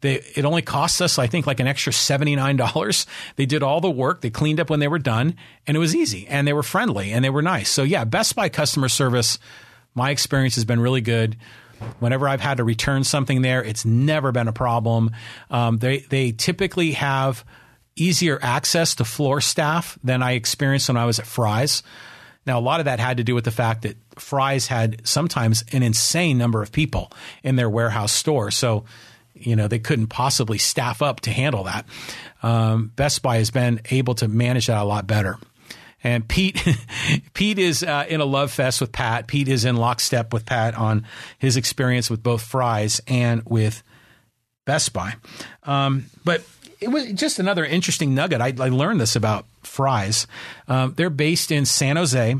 they, it only cost us, I think, like an extra $79. They did all the work. They cleaned up when they were done and it was easy and they were friendly and they were nice. So yeah, Best Buy customer service, my experience has been really good. Whenever I've had to return something there, it's never been a problem. Um, they, they typically have easier access to floor staff than I experienced when I was at Fry's. Now, a lot of that had to do with the fact that Fry's had sometimes an insane number of people in their warehouse store. So you know, they couldn't possibly staff up to handle that. Um, Best Buy has been able to manage that a lot better. And Pete, Pete is uh, in a love fest with Pat. Pete is in lockstep with Pat on his experience with both Fry's and with Best Buy. Um, but it was just another interesting nugget. I, I learned this about Fry's. Um, they're based in San Jose,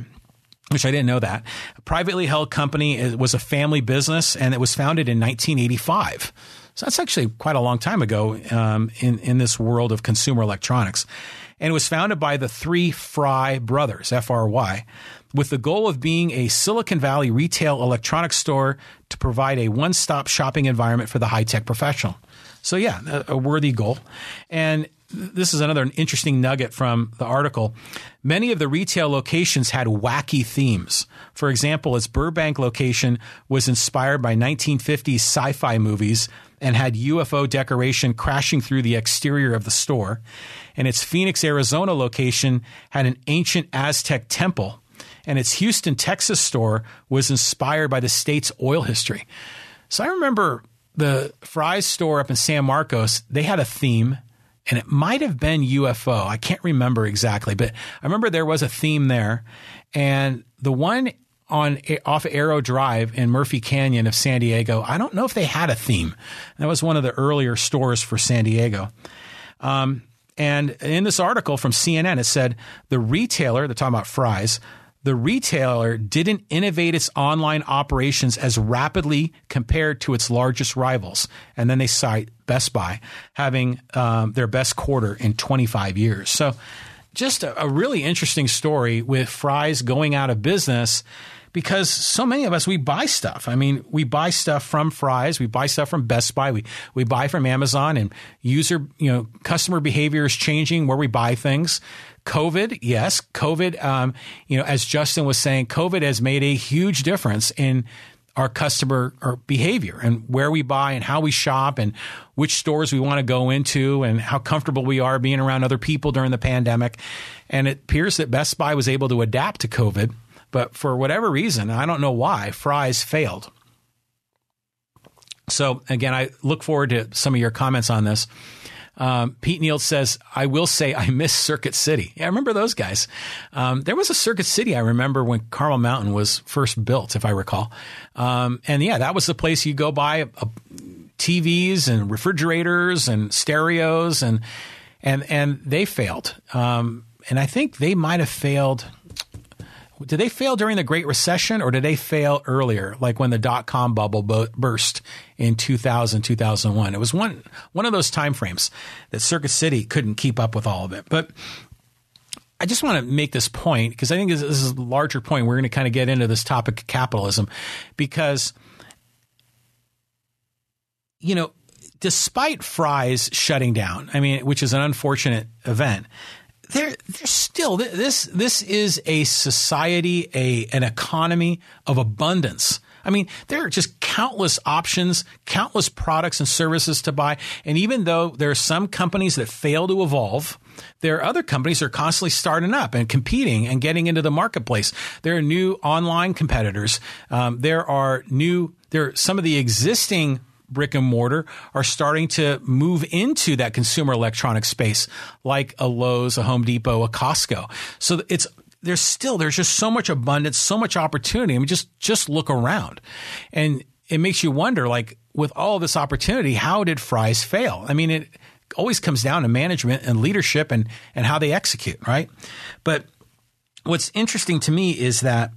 which I didn't know that. A privately held company. It was a family business, and it was founded in 1985. So that's actually quite a long time ago um, in in this world of consumer electronics, and was founded by the three Fry brothers, F R Y, with the goal of being a Silicon Valley retail electronics store to provide a one stop shopping environment for the high tech professional. So yeah, a, worthy goal, and this is another interesting nugget from the article. Many of the retail locations had wacky themes. For example, its Burbank location was inspired by 1950s sci fi movies and had UFO decoration crashing through the exterior of the store. And its Phoenix, Arizona location had an ancient Aztec temple. And its Houston, Texas store was inspired by the state's oil history. So I remember the Fry's store up in San Marcos, they had a theme and it might have been UFO. I can't remember exactly, but I remember there was a theme there. And the one on off Aero Drive in Murphy Canyon of San Diego, I don't know if they had a theme. That was one of the earlier stores for San Diego. Um, and in this article from CNN, it said the retailer, they're talking about Fry's, the retailer didn't innovate its online operations as rapidly compared to its largest rivals. And then they cite Best Buy having um, their best quarter in 25 years. So, just a, a really interesting story with Fry's going out of business because so many of us we buy stuff. I mean, we buy stuff from Fry's, we buy stuff from Best Buy, we we buy from Amazon, and user you know customer behavior is changing where we buy things. COVID, yes, COVID. Um, you know, as Justin was saying, COVID has made a huge difference in our customer or behavior and where we buy and how we shop and which stores we want to go into and how comfortable we are being around other people during the pandemic. And it appears that Best Buy was able to adapt to COVID, but for whatever reason, I don't know why, Fry's failed. So again, I look forward to some of your comments on this. Um, Pete Neal says, I will say I miss Circuit City. Yeah, I remember those guys. Um, there was a Circuit City I remember when Carmel Mountain was first built, if I recall. Um, and yeah, that was the place you go buy uh, TVs and refrigerators and stereos and and and they failed. Um, and I think they might have failed did they fail during the Great Recession or did they fail earlier, like when the dot com bubble burst in 2000, 2001? It was one, one of those time frames that Circuit City couldn't keep up with all of it. But I just want to make this point because I think this, this is a larger point. We're going to kind of get into this topic of capitalism because, you know, despite Fry's shutting down, I mean, which is an unfortunate event, there, there's still this. This is a society, a an economy of abundance. I mean, there are just countless options, countless products and services to buy. And even though there are some companies that fail to evolve, there are other companies that are constantly starting up and competing and getting into the marketplace. There are new online competitors. Um, there are new, there are some of the existing brick and mortar are starting to move into that consumer electronic space, like a Lowe's, a Home Depot, a Costco. So it's there's still there's just so much abundance, so much opportunity. I mean, just just look around, and it makes you wonder, like with all this opportunity, how did Fry's fail? I mean, it always comes down to management and leadership and and how they execute, right? But what's interesting to me is that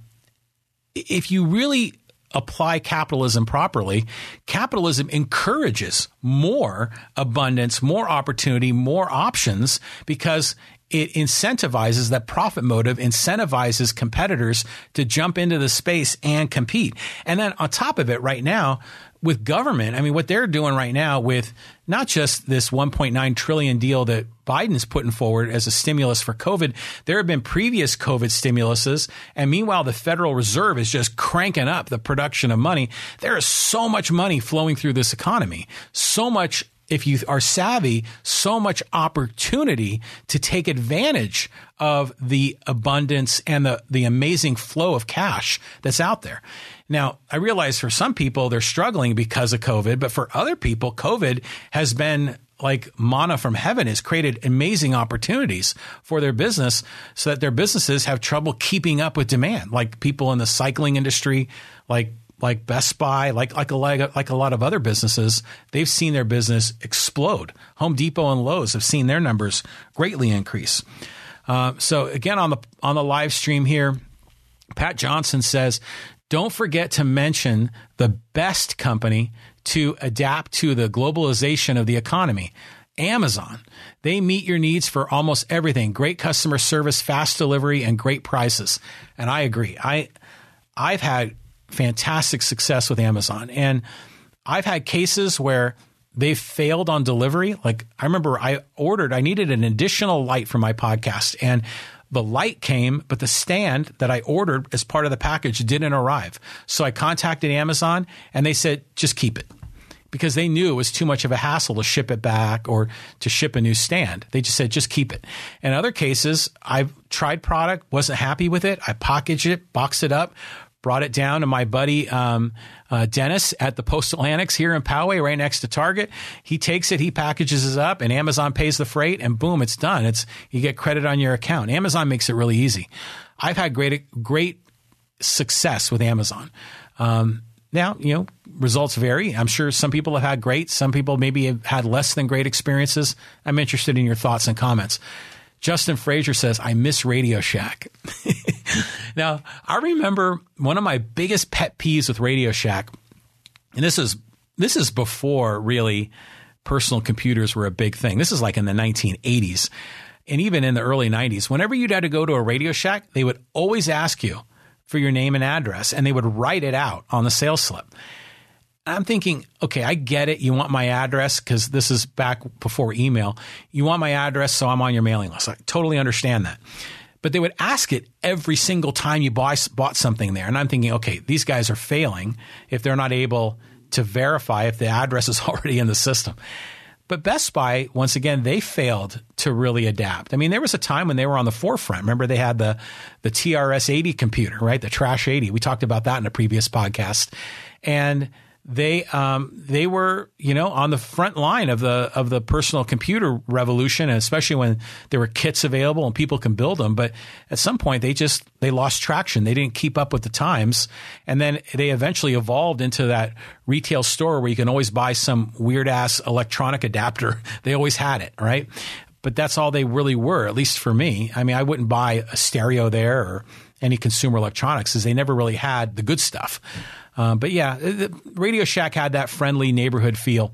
if you really apply capitalism properly, capitalism encourages more abundance, more opportunity, more options because it incentivizes that profit motive incentivizes competitors to jump into the space and compete. And then on top of it right now, with government, I mean, what they're doing right now with not just this 1.9 trillion deal that Biden's putting forward as a stimulus for COVID, there have been previous COVID stimuluses. And meanwhile, the Federal Reserve is just cranking up the production of money. There is so much money flowing through this economy, so much if you are savvy, so much opportunity to take advantage of the abundance and the, the amazing flow of cash that's out there. Now, I realize for some people they're struggling because of COVID, but for other people, COVID has been like manna from heaven has created amazing opportunities for their business so that their businesses have trouble keeping up with demand. Like people in the cycling industry, like like Best Buy, like like a like a lot of other businesses, they've seen their business explode. Home Depot and Lowe's have seen their numbers greatly increase. Uh, so again, on the on the live stream here, Pat Johnson says don't forget to mention the best company to adapt to the globalization of the economy. Amazon. They meet your needs for almost everything. Great customer service, fast delivery, and great prices. And I agree. I I've had fantastic success with Amazon. And I've had cases where they failed on delivery. Like I remember I ordered, I needed an additional light for my podcast and the light came, but the stand that I ordered as part of the package didn't arrive. So I contacted Amazon and they said, just keep it because they knew it was too much of a hassle to ship it back or to ship a new stand. They just said, just keep it. In other cases, I've tried product, wasn't happy with it. I packaged it, boxed it up, brought it down to my buddy um, uh, Dennis at the PostalAnnex here in Poway, right next to Target. He takes it, he packages it up, and Amazon pays the freight, and boom, it's done. It's you get credit on your account. Amazon makes it really easy. I've had great great success with Amazon. Um, now, you know, results vary. I'm sure some people have had great, some people maybe have had less than great experiences. I'm interested in your thoughts and comments. Justin Frazier says, I miss Radio Shack. now, I remember one of my biggest pet peeves with Radio Shack, and this is this is before really personal computers were a big thing. This is like in the 1980s and even in the early 90s. Whenever you'd had to go to a Radio Shack, they would always ask you for your name and address and they would write it out on the sales slip. I'm thinking, okay, I get it. You want my address because this is back before email. You want my address, so I'm on your mailing list. I totally understand that. But they would ask it every single time you buy, bought something there. And I'm thinking, okay, these guys are failing if they're not able to verify if the address is already in the system. But Best Buy, once again, they failed to really adapt. I mean, there was a time when they were on the forefront. Remember, they had the the TRS 80 computer, right? The Trash 80. We talked about that in a previous podcast. And they um, they were you know on the front line of the of the personal computer revolution, especially when there were kits available and people can build them. But at some point, they just they lost traction. They didn't keep up with the times, and then they eventually evolved into that retail store where you can always buy some weird ass electronic adapter. They always had it, right? But that's all they really were, at least for me. I mean, I wouldn't buy a stereo there or any consumer electronics because they never really had the good stuff. Um, but yeah, Radio Shack had that friendly neighborhood feel.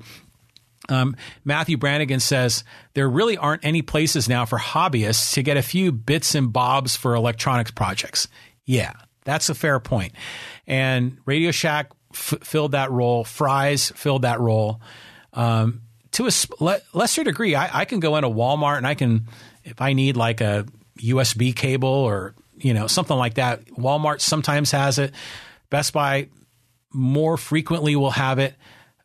Um, Matthew Brannigan says there really aren't any places now for hobbyists to get a few bits and bobs for electronics projects. Yeah, that's a fair point. And Radio Shack f- filled that role. Fry's filled that role. Um, to a le- lesser degree, I, I can go into Walmart and I can, if I need like a USB cable or you know something like that. Walmart sometimes has it. Best Buy more frequently we'll have it.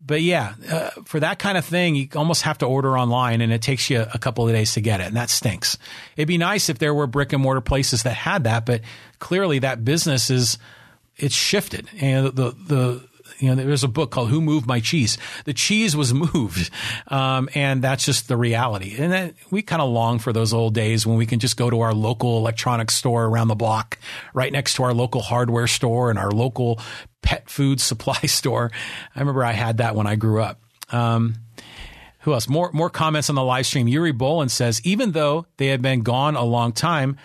But yeah, uh, for that kind of thing, you almost have to order online and it takes you a couple of days to get it. And that stinks. It'd be nice if there were brick and mortar places that had that, but clearly that business is, it's shifted. And the, the, you know, there's a book called "Who Moved My Cheese." The cheese was moved, um, and that's just the reality. And we kind of long for those old days when we can just go to our local electronics store around the block, right next to our local hardware store and our local pet food supply store. I remember I had that when I grew up. Um, who else? More more comments on the live stream. Yuri Bolin says, even though they had been gone a long time,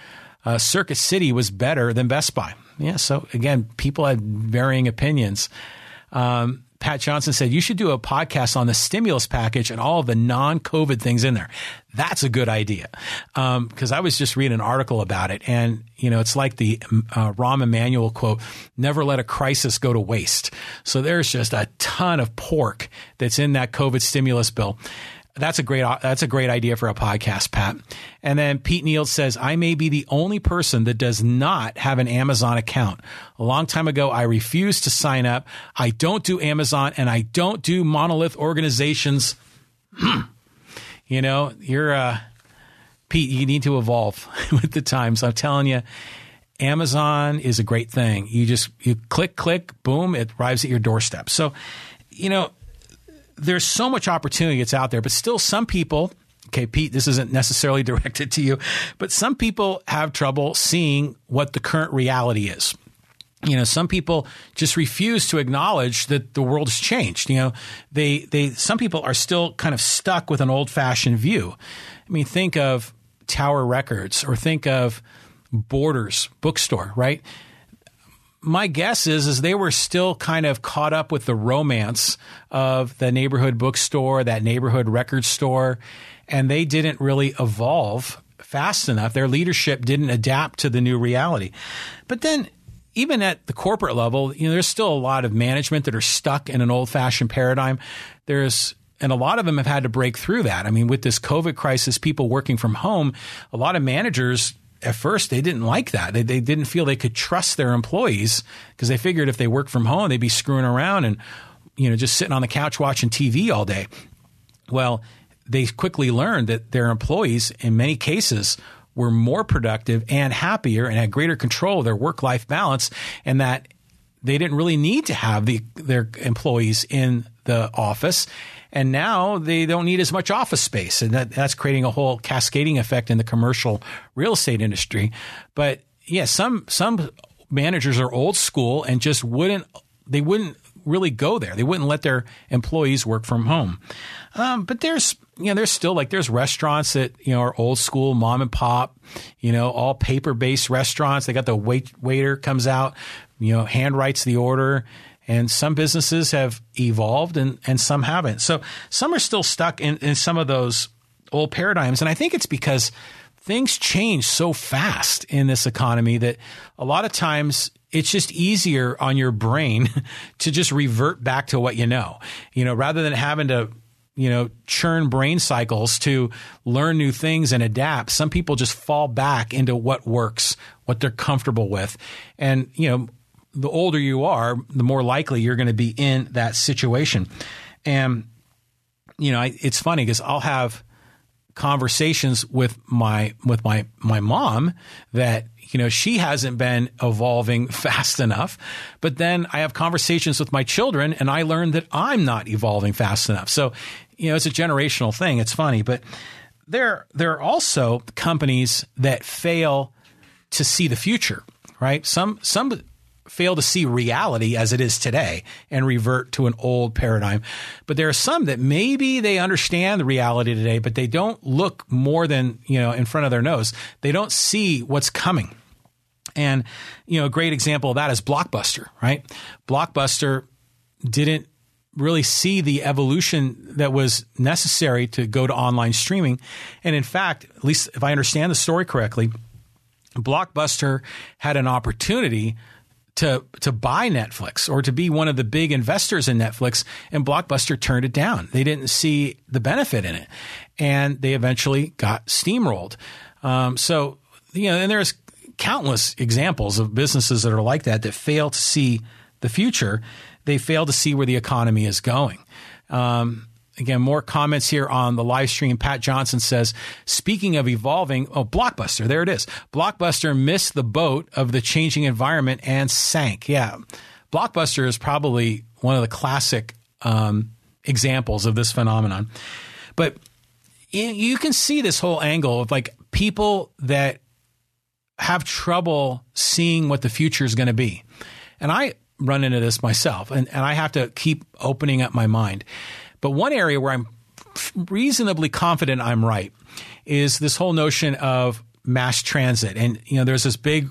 uh, Circuit City was better than Best Buy. Yeah. So again, people had varying opinions. Um, Pat Johnson said, you should do a podcast on the stimulus package and all the non COVID things in there. That's a good idea. Um, cause I was just reading an article about it and, you know, it's like the uh, Rahm Emanuel quote, never let a crisis go to waste. So there's just a ton of pork that's in that COVID stimulus bill. That's a great that's a great idea for a podcast, Pat. And then Pete Neal says, I may be the only person that does not have an Amazon account. A long time ago, I refused to sign up. I don't do Amazon and I don't do monolith organizations. you know, you're uh Pete, you need to evolve with the times. I'm telling you, Amazon is a great thing. You just you click, click, boom, it arrives at your doorstep. So, you know, there's so much opportunity that's out there, but still some people, okay, Pete, this isn't necessarily directed to you, but some people have trouble seeing what the current reality is. You know, some people just refuse to acknowledge that the world has changed. You know, they, they, some people are still kind of stuck with an old fashioned view. I mean, think of Tower Records or think of Borders bookstore, right? My guess is is they were still kind of caught up with the romance of the neighborhood bookstore, that neighborhood record store, and they didn't really evolve fast enough. Their leadership didn't adapt to the new reality. But then even at the corporate level, you know, there's still a lot of management that are stuck in an old-fashioned paradigm. There's and a lot of them have had to break through that. I mean, with this COVID crisis, people working from home, a lot of managers at first they didn't like that. They, they didn't feel they could trust their employees because they figured if they worked from home, they'd be screwing around and you know just sitting on the couch watching TV all day. Well, they quickly learned that their employees, in many cases, were more productive and happier and had greater control of their work life balance, and that they didn't really need to have the, their employees in the office. And now they don't need as much office space. And that, that's creating a whole cascading effect in the commercial real estate industry. But yeah, some, some managers are old school and just wouldn't, they wouldn't really go there. They wouldn't let their employees work from home. Um, but there's, you know, there's still like there's restaurants that you know are old school mom and pop, you know, all paper based restaurants. They got the wait waiter comes out, you know, hand writes the order. And some businesses have evolved and, and some haven't. So some are still stuck in, in some of those old paradigms. And I think it's because things change so fast in this economy that a lot of times it's just easier on your brain to just revert back to what you know, you know, rather than having to you know, churn brain cycles to learn new things and adapt. Some people just fall back into what works, what they're comfortable with. And, you know, the older you are, the more likely you're going to be in that situation. And, you know, I, it's funny because I'll have conversations with my with my my mom that you know she hasn't been evolving fast enough but then i have conversations with my children and i learn that i'm not evolving fast enough so you know it's a generational thing it's funny but there there are also companies that fail to see the future right some some fail to see reality as it is today and revert to an old paradigm. But there are some that maybe they understand the reality today, but they don't look more than, you know, in front of their nose. They don't see what's coming. And, you know, a great example of that is Blockbuster, right? Blockbuster didn't really see the evolution that was necessary to go to online streaming. And in fact, at least if I understand the story correctly, Blockbuster had an opportunity to to buy Netflix or to be one of the big investors in Netflix, and Blockbuster turned it down. They didn't see the benefit in it, and they eventually got steamrolled. Um, so you know, and there's countless examples of businesses that are like that that fail to see the future. They fail to see where the economy is going. Um, Again, more comments here on the live stream. Pat Johnson says, speaking of evolving, oh, Blockbuster, there it is. Blockbuster missed the boat of the changing environment and sank. Yeah. Blockbuster is probably one of the classic um, examples of this phenomenon. But you can see this whole angle of like people that have trouble seeing what the future is going to be. And I run into this myself, and, and I have to keep opening up my mind. But one area where I'm reasonably confident I'm right is this whole notion of mass transit. And, you know, there's this big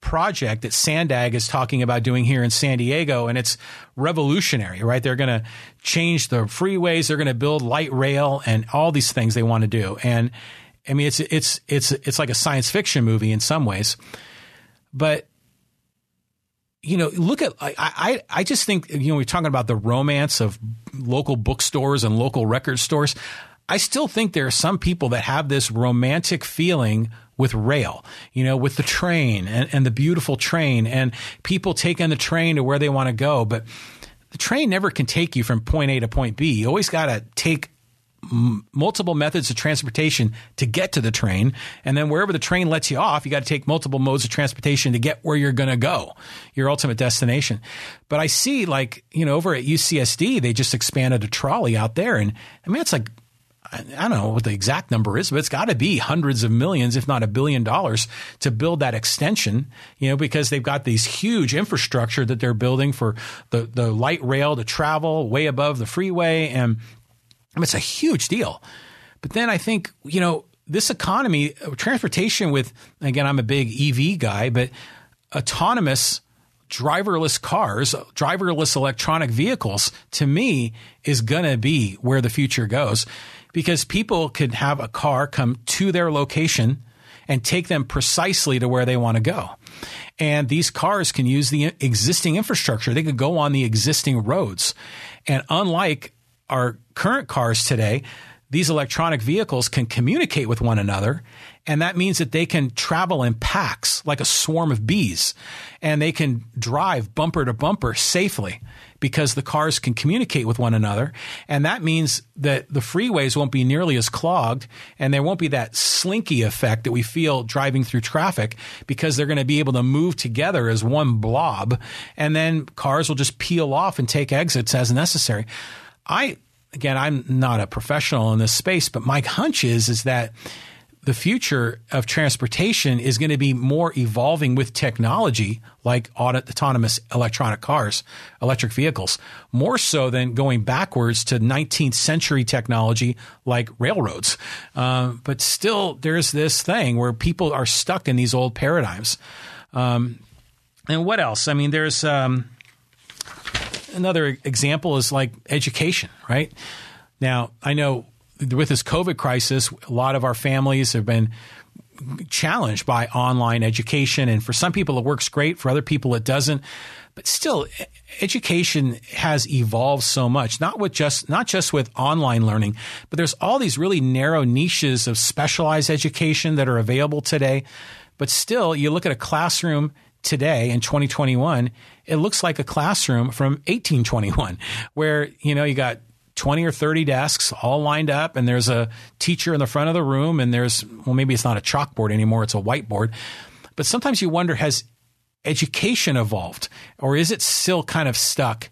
project that Sandag is talking about doing here in San Diego, and it's revolutionary, right? They're going to change the freeways, they're going to build light rail, and all these things they want to do. And I mean, it's it's it's it's like a science fiction movie in some ways, but you know, look at I, I I just think you know we're talking about the romance of local bookstores and local record stores. I still think there are some people that have this romantic feeling with rail, you know, with the train and, and the beautiful train and people taking the train to where they want to go. But the train never can take you from point A to point B. You always got to take multiple methods of transportation to get to the train. And then wherever the train lets you off, you got to take multiple modes of transportation to get where you're going to go, your ultimate destination. But I see like, you know, over at UCSD, they just expanded a trolley out there. And I mean, it's like, I don't know what the exact number is, but it's got to be hundreds of millions, if not a billion dollars to build that extension, you know, because they've got these huge infrastructure that they're building for the, the light rail to travel way above the freeway. And I mean, it's a huge deal. But then I think, you know, this economy, transportation with, again, I'm a big EV guy, but autonomous driverless cars, driverless electronic vehicles, to me, is going to be where the future goes because people could have a car come to their location and take them precisely to where they want to go. And these cars can use the existing infrastructure. They could go on the existing roads. And unlike our current cars today, these electronic vehicles can communicate with one another. And that means that they can travel in packs like a swarm of bees and they can drive bumper to bumper safely because the cars can communicate with one another. And that means that the freeways won't be nearly as clogged and there won't be that slinky effect that we feel driving through traffic because they're going to be able to move together as one blob. And then cars will just peel off and take exits as necessary. I, again, I'm not a professional in this space, but my hunch is, is that the future of transportation is going to be more evolving with technology like autonomous electronic cars, electric vehicles, more so than going backwards to 19th century technology like railroads. Uh, but still, there's this thing where people are stuck in these old paradigms. Um, and what else? I mean, there's um, another example is like education, right? Now, I know with this COVID crisis, a lot of our families have been challenged by online education. And for some people, it works great. For other people, it doesn't. But still, education has evolved so much, not with just, not just with online learning, but there's all these really narrow niches of specialized education that are available today. But still, you look at a classroom today in 2021, it looks like a classroom from 1821 where, you know, you got 20 or 30 desks all lined up and there's a teacher in the front of the room and there's well maybe it's not a chalkboard anymore it's a whiteboard. But sometimes you wonder has education evolved or is it still kind of stuck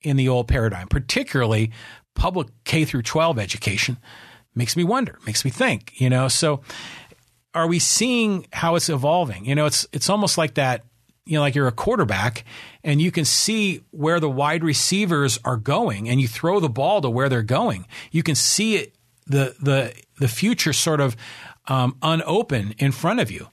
in the old paradigm? Particularly public K through 12 education makes me wonder makes me think you know? So are we seeing how it's evolving? You know it's it's almost like that you know, like you're a quarterback and you can see where the wide receivers are going and you throw the ball to where they're going. You can see it, the, the, the future sort of um, unopen in front of you.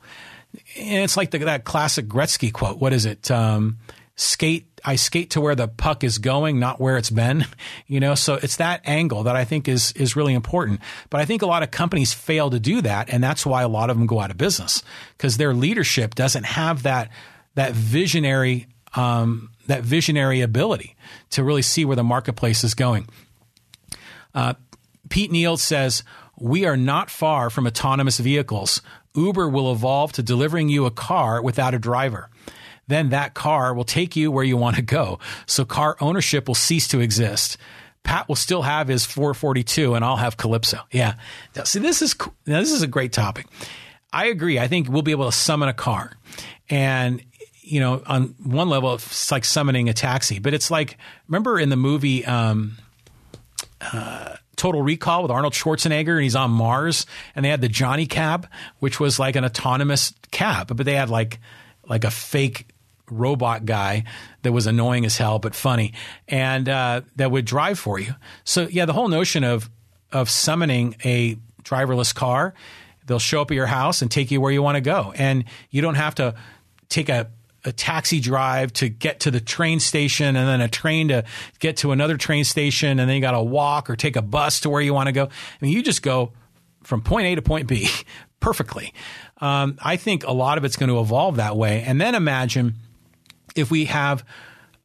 And it's like the, that classic Gretzky quote. What is it? Um, skate, I skate to where the puck is going, not where it's been. You know, so it's that angle that I think is, is really important. But I think a lot of companies fail to do that. And that's why a lot of them go out of business because their leadership doesn't have that that visionary um, that visionary ability to really see where the marketplace is going. Uh, Pete Neal says we are not far from autonomous vehicles. Uber will evolve to delivering you a car without a driver. Then that car will take you where you want to go. So car ownership will cease to exist. Pat will still have his 442 and I'll have Calypso. Yeah. See, this is, this is a great topic. I agree. I think we'll be able to summon a car and you know, on one level, it's like summoning a taxi, but it's like, remember in the movie, um, uh, Total Recall with Arnold Schwarzenegger and he's on Mars and they had the Johnny cab, which was like an autonomous cab, but they had like, like a fake robot guy that was annoying as hell, but funny and, uh, that would drive for you. So yeah, the whole notion of, of summoning a driverless car, they'll show up at your house and take you where you want to go. And you don't have to take a a taxi drive to get to the train station and then a train to get to another train station and then you got to walk or take a bus to where you want to go. I mean, you just go from point A to point B perfectly. Um, I think a lot of it's going to evolve that way. And then imagine if we have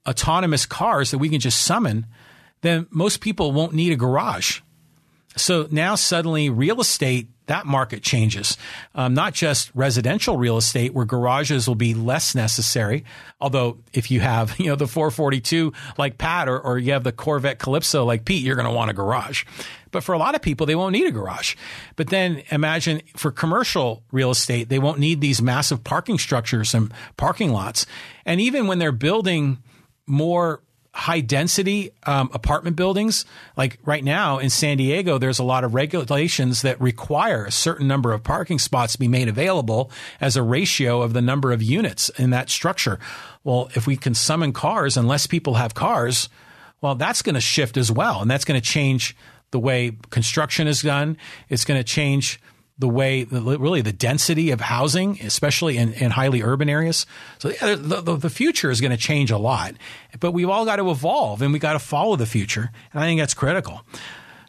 autonomous cars that we can just summon, then most people won't need a garage. So now suddenly real estate that market changes. Um, not just residential real estate where garages will be less necessary. Although if you have, you know, the 442 like Pat or, or you have the Corvette Calypso like Pete, you're going to want a garage. But for a lot of people, they won't need a garage. But then imagine for commercial real estate, they won't need these massive parking structures and parking lots. And even when they're building more high density um, apartment buildings, like right now in San Diego, there's a lot of regulations that require a certain number of parking spots be made available as a ratio of the number of units in that structure. Well, if we can summon cars and less people have cars, well, that's going to shift as well. And that's going to change the way construction is done. It's going to change the way, really, the density of housing, especially in, in highly urban areas. So yeah, the, the, the future is going to change a lot, but we've all got to evolve and we got to follow the future. And I think that's critical.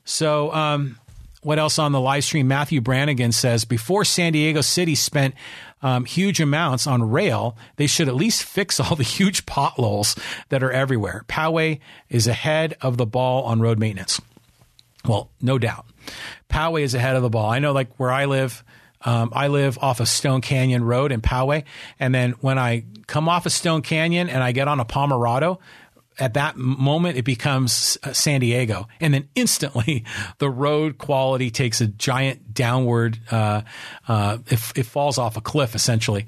So, um, what else on the live stream? Matthew Brannigan says before San Diego City spent um, huge amounts on rail, they should at least fix all the huge potholes that are everywhere. Poway is ahead of the ball on road maintenance. Well, no doubt. Poway is ahead of the ball. I know, like where I live, um, I live off of Stone Canyon Road in Poway. And then when I come off of Stone Canyon and I get on a Pomerado, at that moment it becomes uh, San Diego, and then instantly the road quality takes a giant downward. Uh, uh, it, it, falls off a cliff essentially,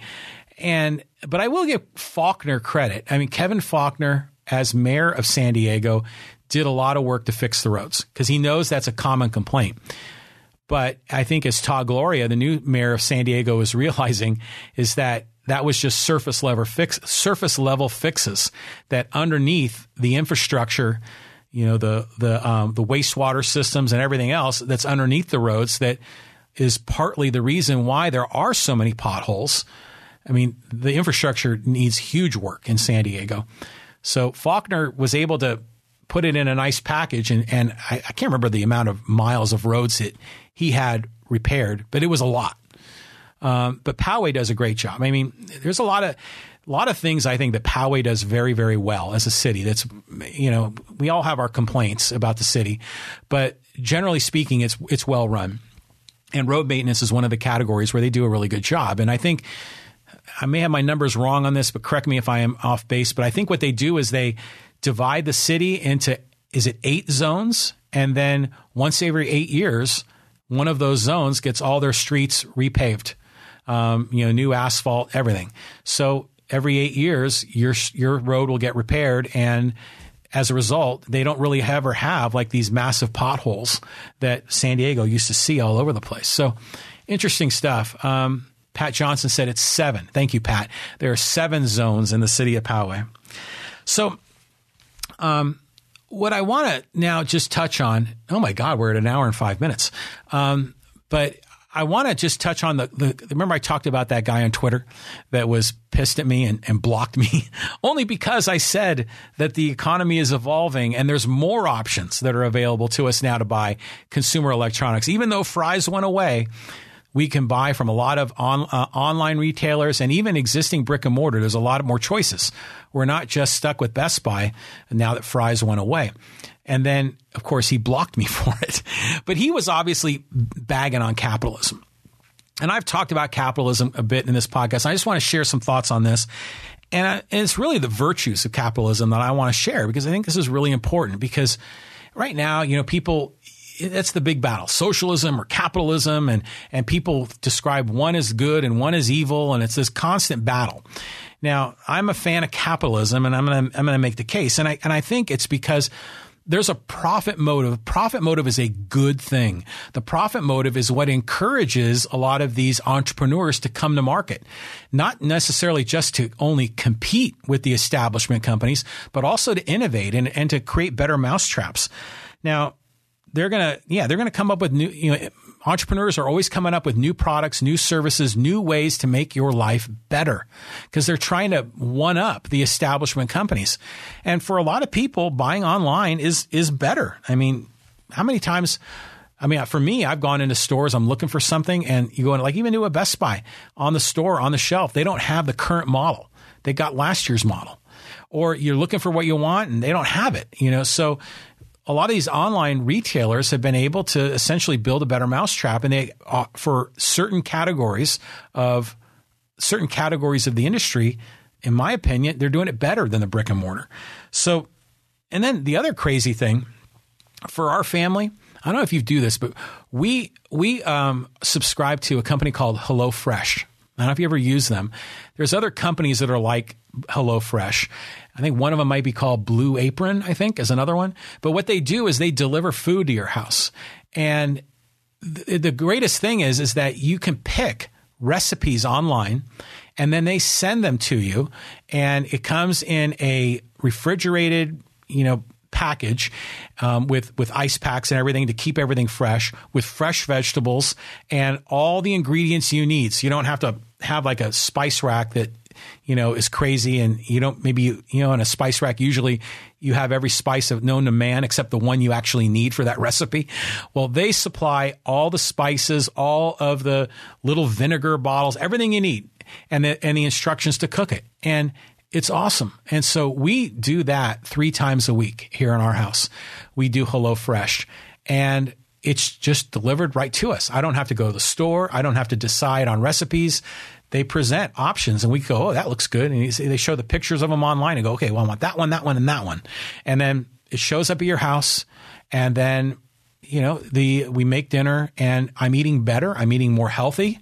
and but I will give Faulconer credit. I mean, Kevin Faulconer as mayor of San Diego did a lot of work to fix the roads because he knows that's a common complaint. But I think as Todd Gloria, the new mayor of San Diego, is realizing is that that was just surface level fix, surface level fixes that underneath the infrastructure, you know, the the um, the wastewater systems and everything else that's underneath the roads that is partly the reason why there are so many potholes. I mean, the infrastructure needs huge work in San Diego. So Faulconer was able to put it in a nice package, and, and I, I can't remember the amount of miles of roads that he had repaired, but it was a lot. Um, but Poway does a great job. I mean, there's a lot of a lot of things I think that Poway does very, very well as a city. That's you know, we all have our complaints about the city, but generally speaking, it's it's well run. And road maintenance is one of the categories where they do a really good job. And I think I may have my numbers wrong on this, but correct me if I am off base. But I think what they do is they divide the city into is it eight zones, and then once every eight years, one of those zones gets all their streets repaved um, you know, new asphalt, everything. So every eight years, your your road will get repaired, and as a result, they don't really ever have like these massive potholes that San Diego used to see all over the place. So interesting stuff. Um, Pat Johnson said it's seven. Thank you, Pat. There are seven zones in the city of Poway. So, um, what I want to now just touch on, oh my God, we're at an hour and five minutes. Um, but I want to just touch on the, the, Remember, I talked about that guy on Twitter that was pissed at me and, and blocked me, only because I said that the economy is evolving and there's more options that are available to us now to buy consumer electronics. Even though Fry's went away, we can buy from a lot of on, uh, online retailers and even existing brick and mortar. There's a lot more choices. We're not just stuck with Best Buy now that Fry's went away. And then, of course, he blocked me for it. But he was obviously bagging on capitalism. And I've talked about capitalism a bit in this podcast. I just want to share some thoughts on this. And, I, and it's really the virtues of capitalism that I want to share because I think this is really important because right now, you know, people, that's the big battle socialism or capitalism and and people describe one as good and one as evil and it's this constant battle now i'm a fan of capitalism and i'm going to i'm going to make the case and i and i think it's because there's a profit motive. Profit motive is a good thing. The profit motive is what encourages a lot of these entrepreneurs to come to market, not necessarily just to only compete with the establishment companies, but also to innovate and, and to create better mousetraps. Now, they're gonna, yeah, they're gonna come up with new, you know, entrepreneurs are always coming up with new products, new services, new ways to make your life better because they're trying to one up the establishment companies. And for a lot of people, buying online is is better. I mean, how many times I mean, for me, I've gone into stores, I'm looking for something, and you go in, like even to a Best Buy on the store, on the shelf, they don't have the current model. They got last year's model. Or you're looking for what you want and they don't have it, you know. So a lot of these online retailers have been able to essentially build a better mousetrap and they uh, for certain categories of certain categories of the industry in my opinion they're doing it better than the brick and mortar so and then the other crazy thing for our family i don't know if you do this but we we um, subscribe to a company called HelloFresh I don't know if you ever use them. There's other companies that are like HelloFresh. I think one of them might be called Blue Apron, I think, is another one. But what they do is they deliver food to your house. And th- the greatest thing is, is that you can pick recipes online and then they send them to you and it comes in a refrigerated, you know, package um, with with ice packs and everything to keep everything fresh with fresh vegetables and all the ingredients you need. So you don't have to have like a spice rack that you know is crazy and you don't maybe you, you know in a spice rack usually you have every spice of known to man except the one you actually need for that recipe well they supply all the spices all of the little vinegar bottles everything you need and the, and the instructions to cook it. And it's awesome. And so we do that three times a week here in our house. We do HelloFresh and it's just delivered right to us. I don't have to go to the store. I don't have to decide on recipes. They present options and we go, oh, that looks good. And they show the pictures of them online and go, okay, well, I want that one, that one, and that one. And then it shows up at your house. And then, you know, the, we make dinner and I'm eating better. I'm eating more healthy.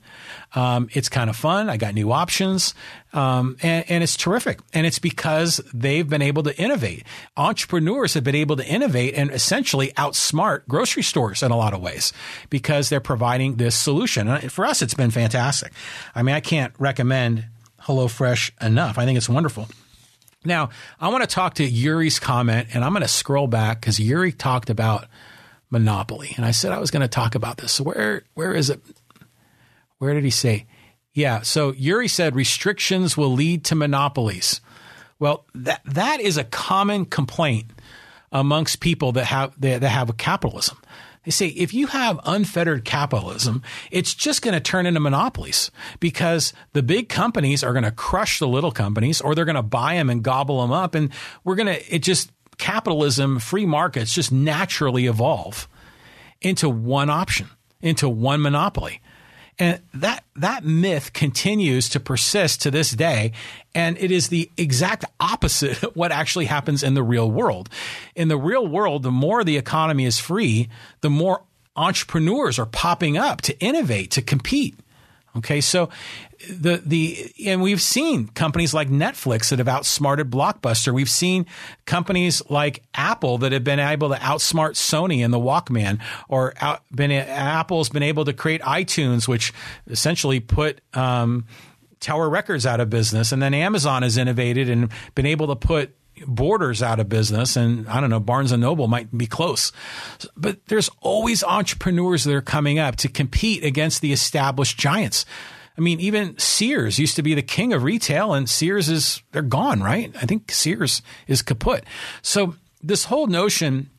Um, it's kind of fun. I got new options, um, and, and, it's terrific. And it's because they've been able to innovate. Entrepreneurs have been able to innovate and essentially outsmart grocery stores in a lot of ways because they're providing this solution. And for us, it's been fantastic. I mean, I can't recommend HelloFresh enough. I think it's wonderful. Now, I want to talk to Yuri's comment, and I'm going to scroll back because Yuri talked about monopoly, and I said I was going to talk about this. So where where is it? Where did he say? Yeah. So Yuri said restrictions will lead to monopolies. Well, that that is a common complaint amongst people that have that, that have capitalism. They say if you have unfettered capitalism, it's just going to turn into monopolies because the big companies are going to crush the little companies or they're going to buy them and gobble them up. And we're going to, it just, capitalism, free markets just naturally evolve into one option, into one monopoly. And that, that myth continues to persist to this day. And it is the exact opposite of what actually happens in the real world. In the real world, the more the economy is free, the more entrepreneurs are popping up to innovate, to compete. Okay, so the the and we've seen companies like Netflix that have outsmarted Blockbuster. We've seen companies like Apple that have been able to outsmart Sony in the Walkman, or out, been Apple's been able to create iTunes, which essentially put um, Tower Records out of business, and then Amazon has innovated and been able to put Borders out of business, and I don't know, Barnes and Noble might be close. But there's always entrepreneurs that are coming up to compete against the established giants. I mean, even Sears used to be the king of retail, and Sears is they're gone, right? I think Sears is kaput. So this whole notion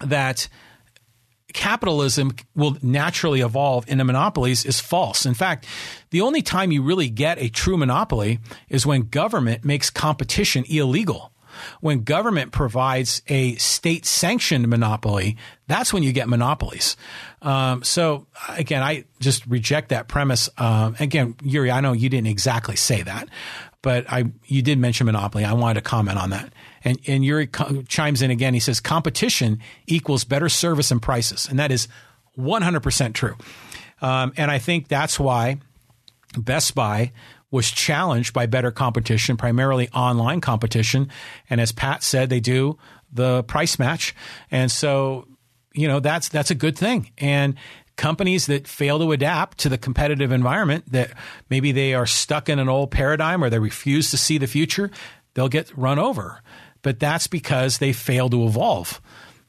that capitalism will naturally evolve into monopolies is false. In fact, the only time you really get a true monopoly is when government makes competition illegal when government provides a state sanctioned monopoly, that's when you get monopolies. Um, so again, I just reject that premise. Um, again, Yuri, I know you didn't exactly say that, but I you did mention monopoly. I wanted to comment on that. And, and Yuri co- chimes in again. He says competition equals better service and prices, and that is 100% true. Um, and I think that's why Best Buy was challenged by better competition, primarily online competition. And as Pat said, they do the price match. And so, you know, that's that's a good thing. And companies that fail to adapt to the competitive environment that maybe they are stuck in an old paradigm or they refuse to see the future, they'll get run over. But that's because they fail to evolve.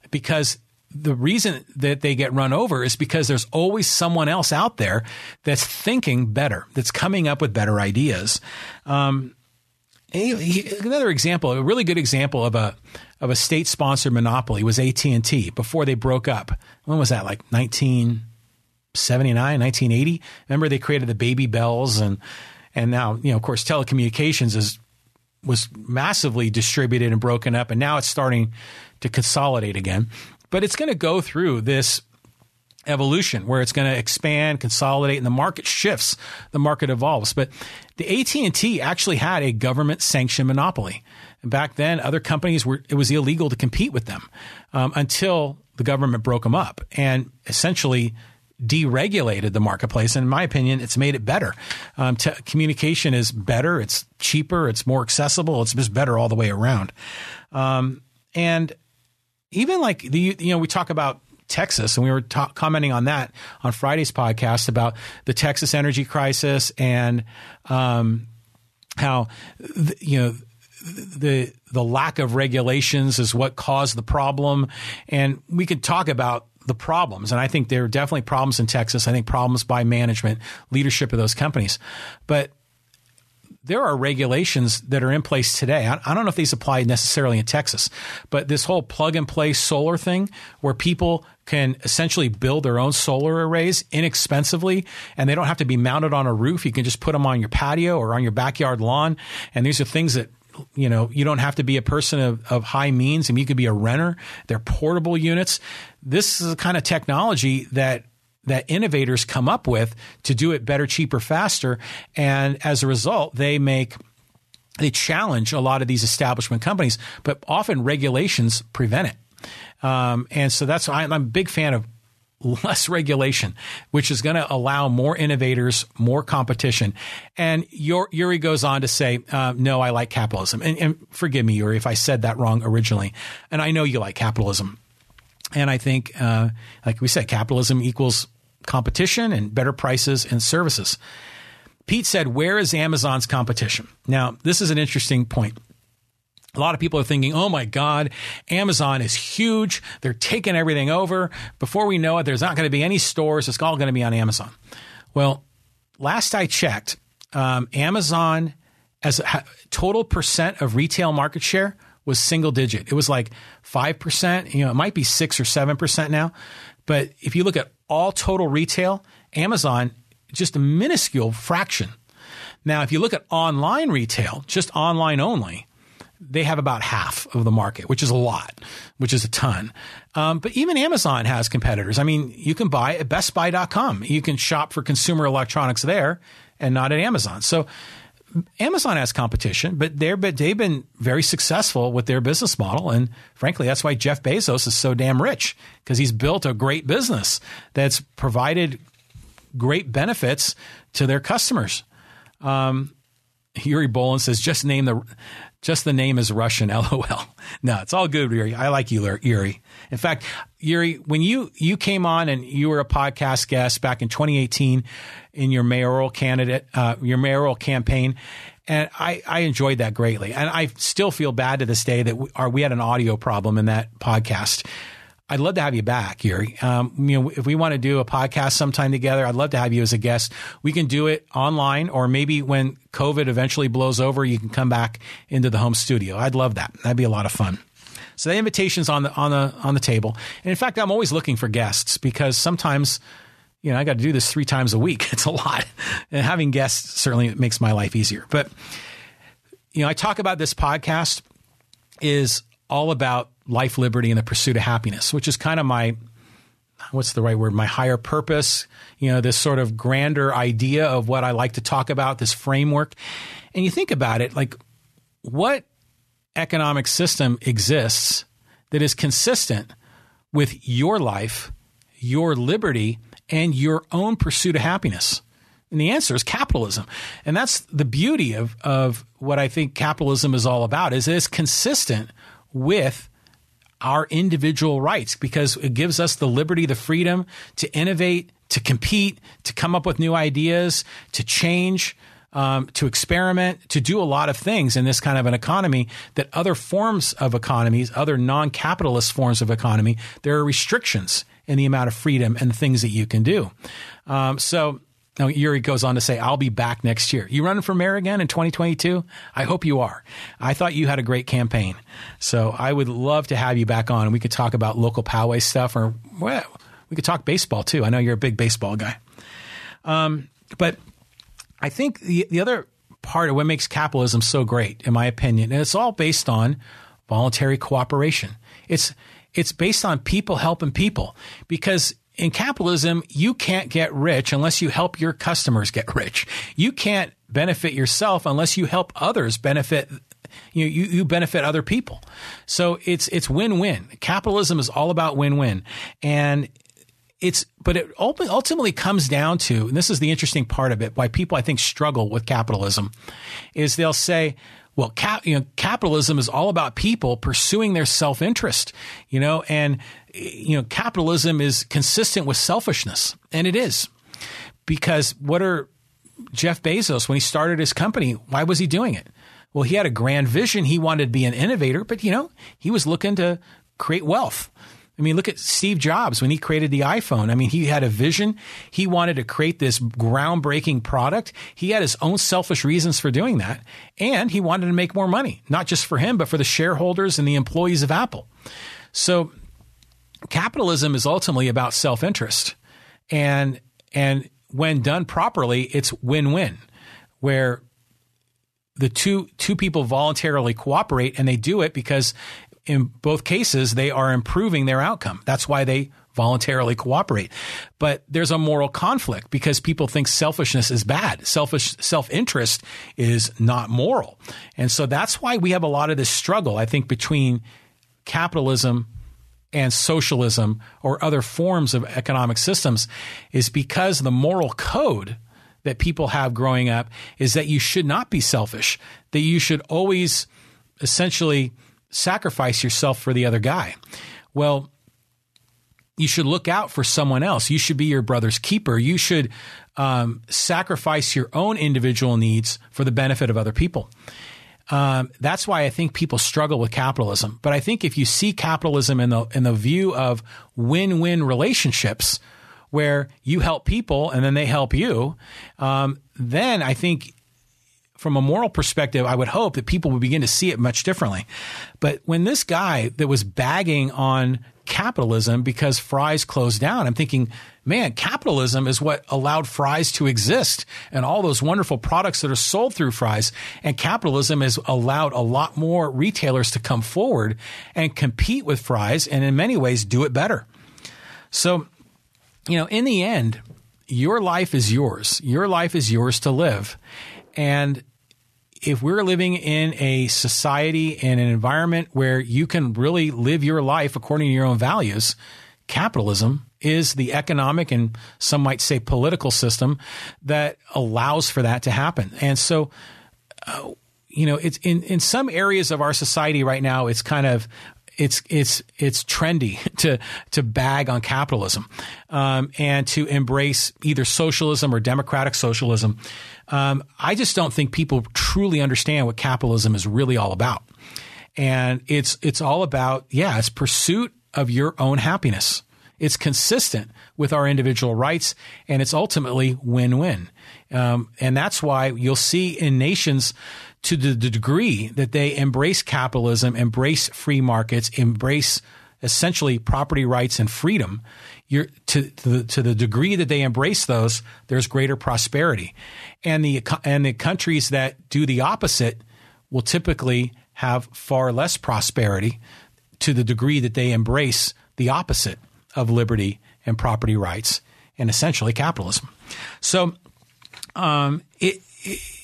Because the reason that they get run over is because there's always someone else out there that's thinking better, that's coming up with better ideas. Um, another example, a really good example of a of a state sponsored monopoly was AT and T before they broke up. When was that? Like 1979, 1980. Remember they created the baby bells and and now you know of course telecommunications is was massively distributed and broken up, and now it's starting to consolidate again but it's going to go through this evolution where it's going to expand, consolidate, and the market shifts, the market evolves. But the AT&T actually had a government sanctioned monopoly. And back then, other companies were, it was illegal to compete with them um, until the government broke them up and essentially deregulated the marketplace. And in my opinion, it's made it better. Um, communication is better. It's cheaper. It's more accessible. It's just better all the way around. Um, and even like the you know we talk about Texas, and we were ta- commenting on that on Friday's podcast about the Texas energy crisis and um, how you know the the lack of regulations is what caused the problem, and we could talk about the problems, and I think there are definitely problems in Texas. I think problems by management, leadership of those companies, but there are regulations that are in place today. I, I, don't know if these apply necessarily in Texas, but this whole plug and play solar thing where people can essentially build their own solar arrays inexpensively and they don't have to be mounted on a roof. You can just put them on your patio or on your backyard lawn. And these are things that you know, you don't have to be a person of, of high means. I mean, you could be a renter. They're portable units. This is the kind of technology that that innovators come up with to do it better, cheaper, faster. And as a result, they make they challenge a lot of these establishment companies, but often regulations prevent it. Um, and so that's I'm a big fan of less regulation, which is going to allow more innovators, more competition. And Yuri goes on to say, uh, no, I like capitalism. And, and, forgive me, Yuri, if I said that wrong originally. And I know you like capitalism. And I think, uh, like we said, capitalism equals competition and better prices and services. Pete said, Where is Amazon's competition? Now, this is an interesting point. A lot of people are thinking, oh my God, Amazon is huge. They're taking everything over. Before we know it, there's not going to be any stores. It's all going to be on Amazon. Well, last I checked, um, Amazon as a total percent of retail market share was single digit. It was like 5%. You know, it might be 6 or 7% now. But if you look at all total retail, Amazon, just a minuscule fraction. Now, if you look at online retail, just online only, they have about half of the market, which is a lot, which is a ton. Um, but even Amazon has competitors. I mean, you can buy at bestbuy.com. You can shop for consumer electronics there and not at Amazon. So Amazon has competition, but they're they've been very successful with their business model, and frankly, that's why Jeff Bezos is so damn rich because he's built a great business that's provided great benefits to their customers. Um, Yuri Bolin says, "Just name the, just the name is Russian." LOL. No, it's all good, Yuri. I like you, Yuri. In fact, Yuri, when you you came on and you were a podcast guest back in 2018 in your mayoral candidate, uh, your mayoral campaign, and I, I enjoyed that greatly. And I still feel bad to this day that we, we had an audio problem in that podcast. I'd love to have you back, Yuri. Um, you know, if we want to do a podcast sometime together, I'd love to have you as a guest. We can do it online, or maybe when COVID eventually blows over, you can come back into the home studio. I'd love that. That'd be a lot of fun. So the invitation's on the on the on the table. And in fact, I'm always looking for guests because sometimes, you know, I got to do this three times a week. It's a lot, and having guests certainly makes my life easier. But you know, I talk about this podcast is all about life, liberty, and the pursuit of happiness, which is kind of my what's the right word? My higher purpose, you know, this sort of grander idea of what I like to talk about, this framework. And you think about it, like what economic system exists that is consistent with your life, your liberty, and your own pursuit of happiness? And the answer is capitalism. And that's the beauty of, of what I think capitalism is all about is it's consistent with our individual rights because it gives us the liberty, the freedom to innovate, to compete, to come up with new ideas, to change, um, to experiment, to do a lot of things in this kind of an economy that other forms of economies, other non capitalist forms of economy, there are restrictions in the amount of freedom and things that you can do. Um, so, now, Yuri goes on to say, I'll be back next year. You running for mayor again in 2022? I hope you are. I thought you had a great campaign. So I would love to have you back on and we could talk about local Poway stuff or, well, we could talk baseball too. I know you're a big baseball guy. Um, but I think the, the other part of what makes capitalism so great, in my opinion, and it's all based on voluntary cooperation. It's it's based on people helping people because in capitalism, you can't get rich unless you help your customers get rich. You can't benefit yourself unless you help others benefit you, you, you benefit other people. So it's it's win-win. Capitalism is all about win-win. And it's but it ultimately comes down to and this is the interesting part of it why people I think struggle with capitalism is they'll say well cap, you know capitalism is all about people pursuing their self-interest you know and you know capitalism is consistent with selfishness and it is. Because what are Jeff Bezos when he started his company why was he doing it? Well he had a grand vision. He wanted to be an innovator but you know he was looking to create wealth I mean, look at Steve Jobs when he created the iPhone. I mean, he had a vision. He wanted to create this groundbreaking product. He had his own selfish reasons for doing that. And he wanted to make more money, not just for him, but for the shareholders and the employees of Apple. So capitalism is ultimately about self interest. And, and when done properly, it's win win, where the two two people voluntarily cooperate and they do it because in both cases, they are improving their outcome. That's why they voluntarily cooperate. But there's a moral conflict because people think selfishness is bad. Selfish self-interest is not moral. And so that's why we have a lot of this struggle, I think, between capitalism and socialism or other forms of economic systems is because the moral code that people have growing up is that you should not be selfish, that you should always essentially sacrifice yourself for the other guy. Well, you should look out for someone else. You should be your brother's keeper. You should um, sacrifice your own individual needs for the benefit of other people. Um, that's why I think people struggle with capitalism. But I think if you see capitalism in the in the view of win-win relationships, where you help people and then they help you, um, then I think from a moral perspective, I would hope that people would begin to see it much differently. But when this guy that was bagging on capitalism because Fry's closed down, I'm thinking, man, capitalism is what allowed Fry's to exist and all those wonderful products that are sold through Fry's. And capitalism has allowed a lot more retailers to come forward and compete with Fry's and in many ways do it better. So, you know, in the end, your life is yours. Your life is yours to live. And if we're living in a society and an environment where you can really live your life according to your own values, capitalism is the economic and some might say political system that allows for that to happen. And so, uh, you know, it's in, in some areas of our society right now, it's kind of it's it's it's trendy to to bag on capitalism um, and to embrace either socialism or democratic socialism. Um, I just don't think people truly understand what capitalism is really all about, and it's it's all about yeah, it's pursuit of your own happiness. It's consistent with our individual rights, and it's ultimately win win. Um, and that's why you'll see in nations to the, degree that they embrace capitalism, embrace free markets, embrace essentially property rights and freedom, to, to, the, to the degree that they embrace those, there's greater prosperity. And the, and the countries that do the opposite will typically have far less prosperity to the degree that they embrace the opposite of liberty and property rights and essentially capitalism. So, um, it,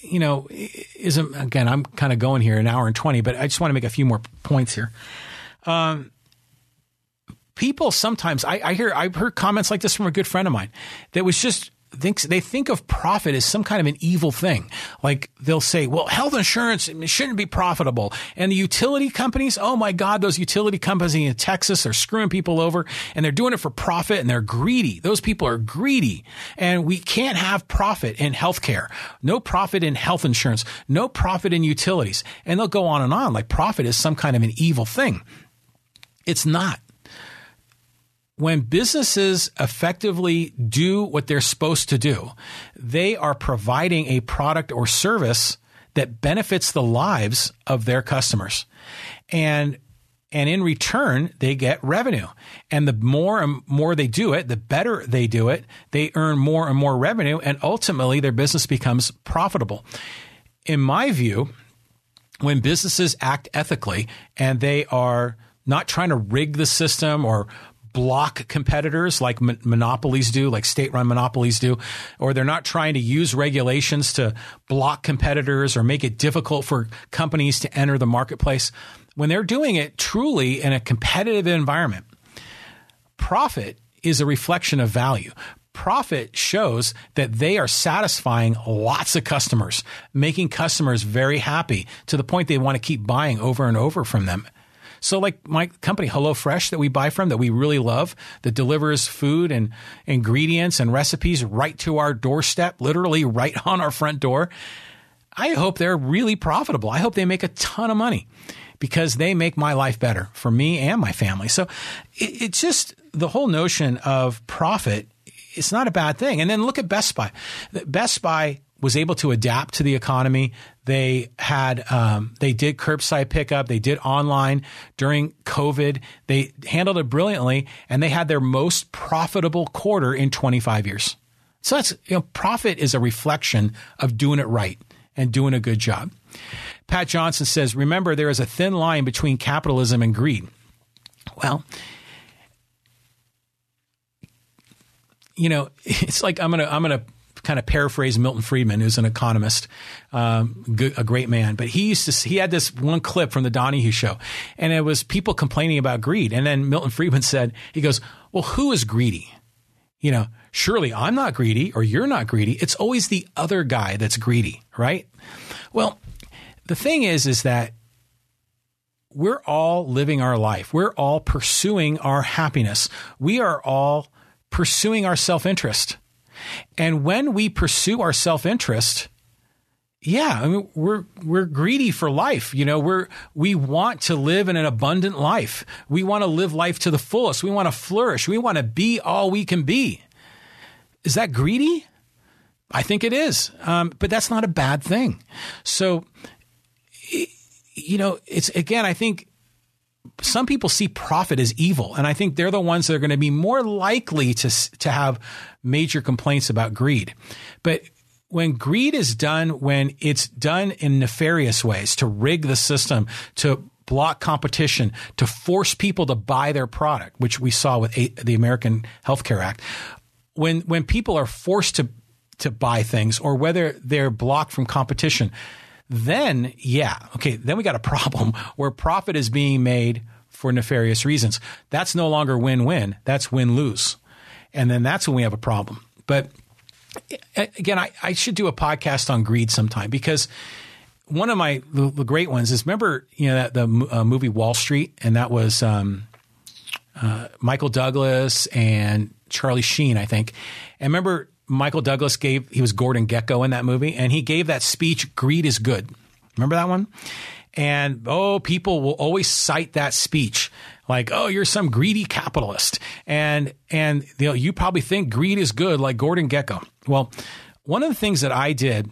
you know, isn't again, I'm kind of going here an hour and 20, but I just want to make a few more points here. Um, people sometimes, I, I hear, I've heard comments like this from a good friend of mine that was just thinks they think of profit as some kind of an evil thing. Like they'll say, well, health insurance shouldn't be profitable. And the utility companies, oh my God, those utility companies in Texas are screwing people over and they're doing it for profit and they're greedy. Those people are greedy. And we can't have profit in healthcare, no profit in health insurance, no profit in utilities. And they'll go on and on like profit is some kind of an evil thing. It's not when businesses effectively do what they're supposed to do, they are providing a product or service that benefits the lives of their customers. And and in return, they get revenue. And the more and more they do it, the better they do it, they earn more and more revenue, and ultimately their business becomes profitable. In my view, when businesses act ethically and they are not trying to rig the system or block competitors like mon- monopolies do, like state run monopolies do, or they're not trying to use regulations to block competitors or make it difficult for companies to enter the marketplace. When they're doing it truly in a competitive environment, profit is a reflection of value profit shows that they are satisfying lots of customers, making customers very happy to the point they want to keep buying over and over from them. So, like my company, HelloFresh, that we buy from, that we really love, that delivers food and ingredients and recipes right to our doorstep, literally right on our front door. I hope they're really profitable. I hope they make a ton of money because they make my life better for me and my family. So it, it's just the whole notion of profit. It's not a bad thing. And then look at Best Buy. Best Buy was able to adapt to the economy. They had um, they did curbside pickup. They did online during COVID. They handled it brilliantly, and they had their most profitable quarter in 25 years. So that's you know, profit is a reflection of doing it right and doing a good job. Pat Johnson says, remember, there is a thin line between capitalism and greed. Well, you know, it's like I'm gonna I'm gonna kind of paraphrase Milton Friedman, who's an economist, um, good, a great man. But he used to he had this one clip from the Donahue show, and it was people complaining about greed. And then Milton Friedman said, he goes, "Well, who is greedy? You know, surely I'm not greedy, or you're not greedy. It's always the other guy that's greedy, right? Well, the thing is, is that." We're all living our life. We're all pursuing our happiness. We are all pursuing our self interest. And when we pursue our self interest, yeah, I mean, we're we're greedy for life. You know, we're we want to live in an abundant life. We want to live life to the fullest. We want to flourish. We want to be all we can be. Is that greedy? I think it is, um, but that's not a bad thing. So, you know, it's again, I think some people see profit as evil, and I think they're the ones that are going to be more likely to to have major complaints about greed. But when greed is done, when it's done in nefarious ways to rig the system, to block competition, to force people to buy their product, which we saw with the American Health Care Act, when when people are forced to to buy things, or whether they're blocked from competition then yeah, okay, then we got a problem where profit is being made for nefarious reasons. That's no longer win win, that's win lose. And then that's when we have a problem. But again, I, I should do a podcast on greed sometime because one of my the, the great ones is remember you know that the uh, movie Wall Street and that was um, uh, Michael Douglas and Charlie Sheen I think and remember Michael Douglas gave, he was Gordon Gekko in that movie, and he gave that speech, Greed is Good. Remember that one? And oh, people will always cite that speech like, oh, you're some greedy capitalist. And, and you, know, you probably think greed is good, like Gordon Gekko. Well, one of the things that I did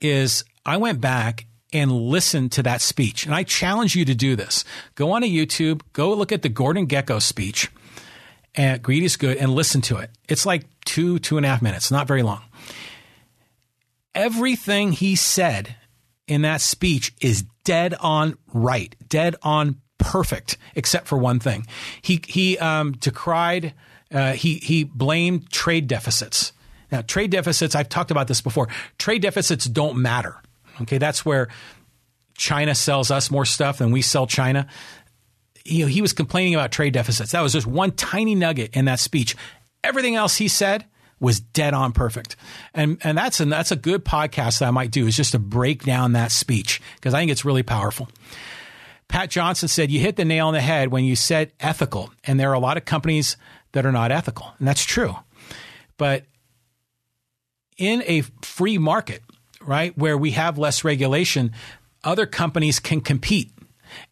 is I went back and listened to that speech. And I challenge you to do this. Go on to YouTube, go look at the Gordon Gekko speech and Greed is Good and listen to it. It's like two, two and a half minutes, not very long. Everything he said in that speech is dead on right, dead on perfect, except for one thing. He he um, decried, uh, he he blamed trade deficits. Now, trade deficits, I've talked about this before. Trade deficits don't matter. Okay, that's where China sells us more stuff than we sell China you know, he was complaining about trade deficits. That was just one tiny nugget in that speech. Everything else he said was dead on perfect. And and that's a, that's a good podcast that I might do is just to break down that speech because I think it's really powerful. Pat Johnson said you hit the nail on the head when you said ethical and there are a lot of companies that are not ethical. And that's true. But in a free market, right, where we have less regulation, other companies can compete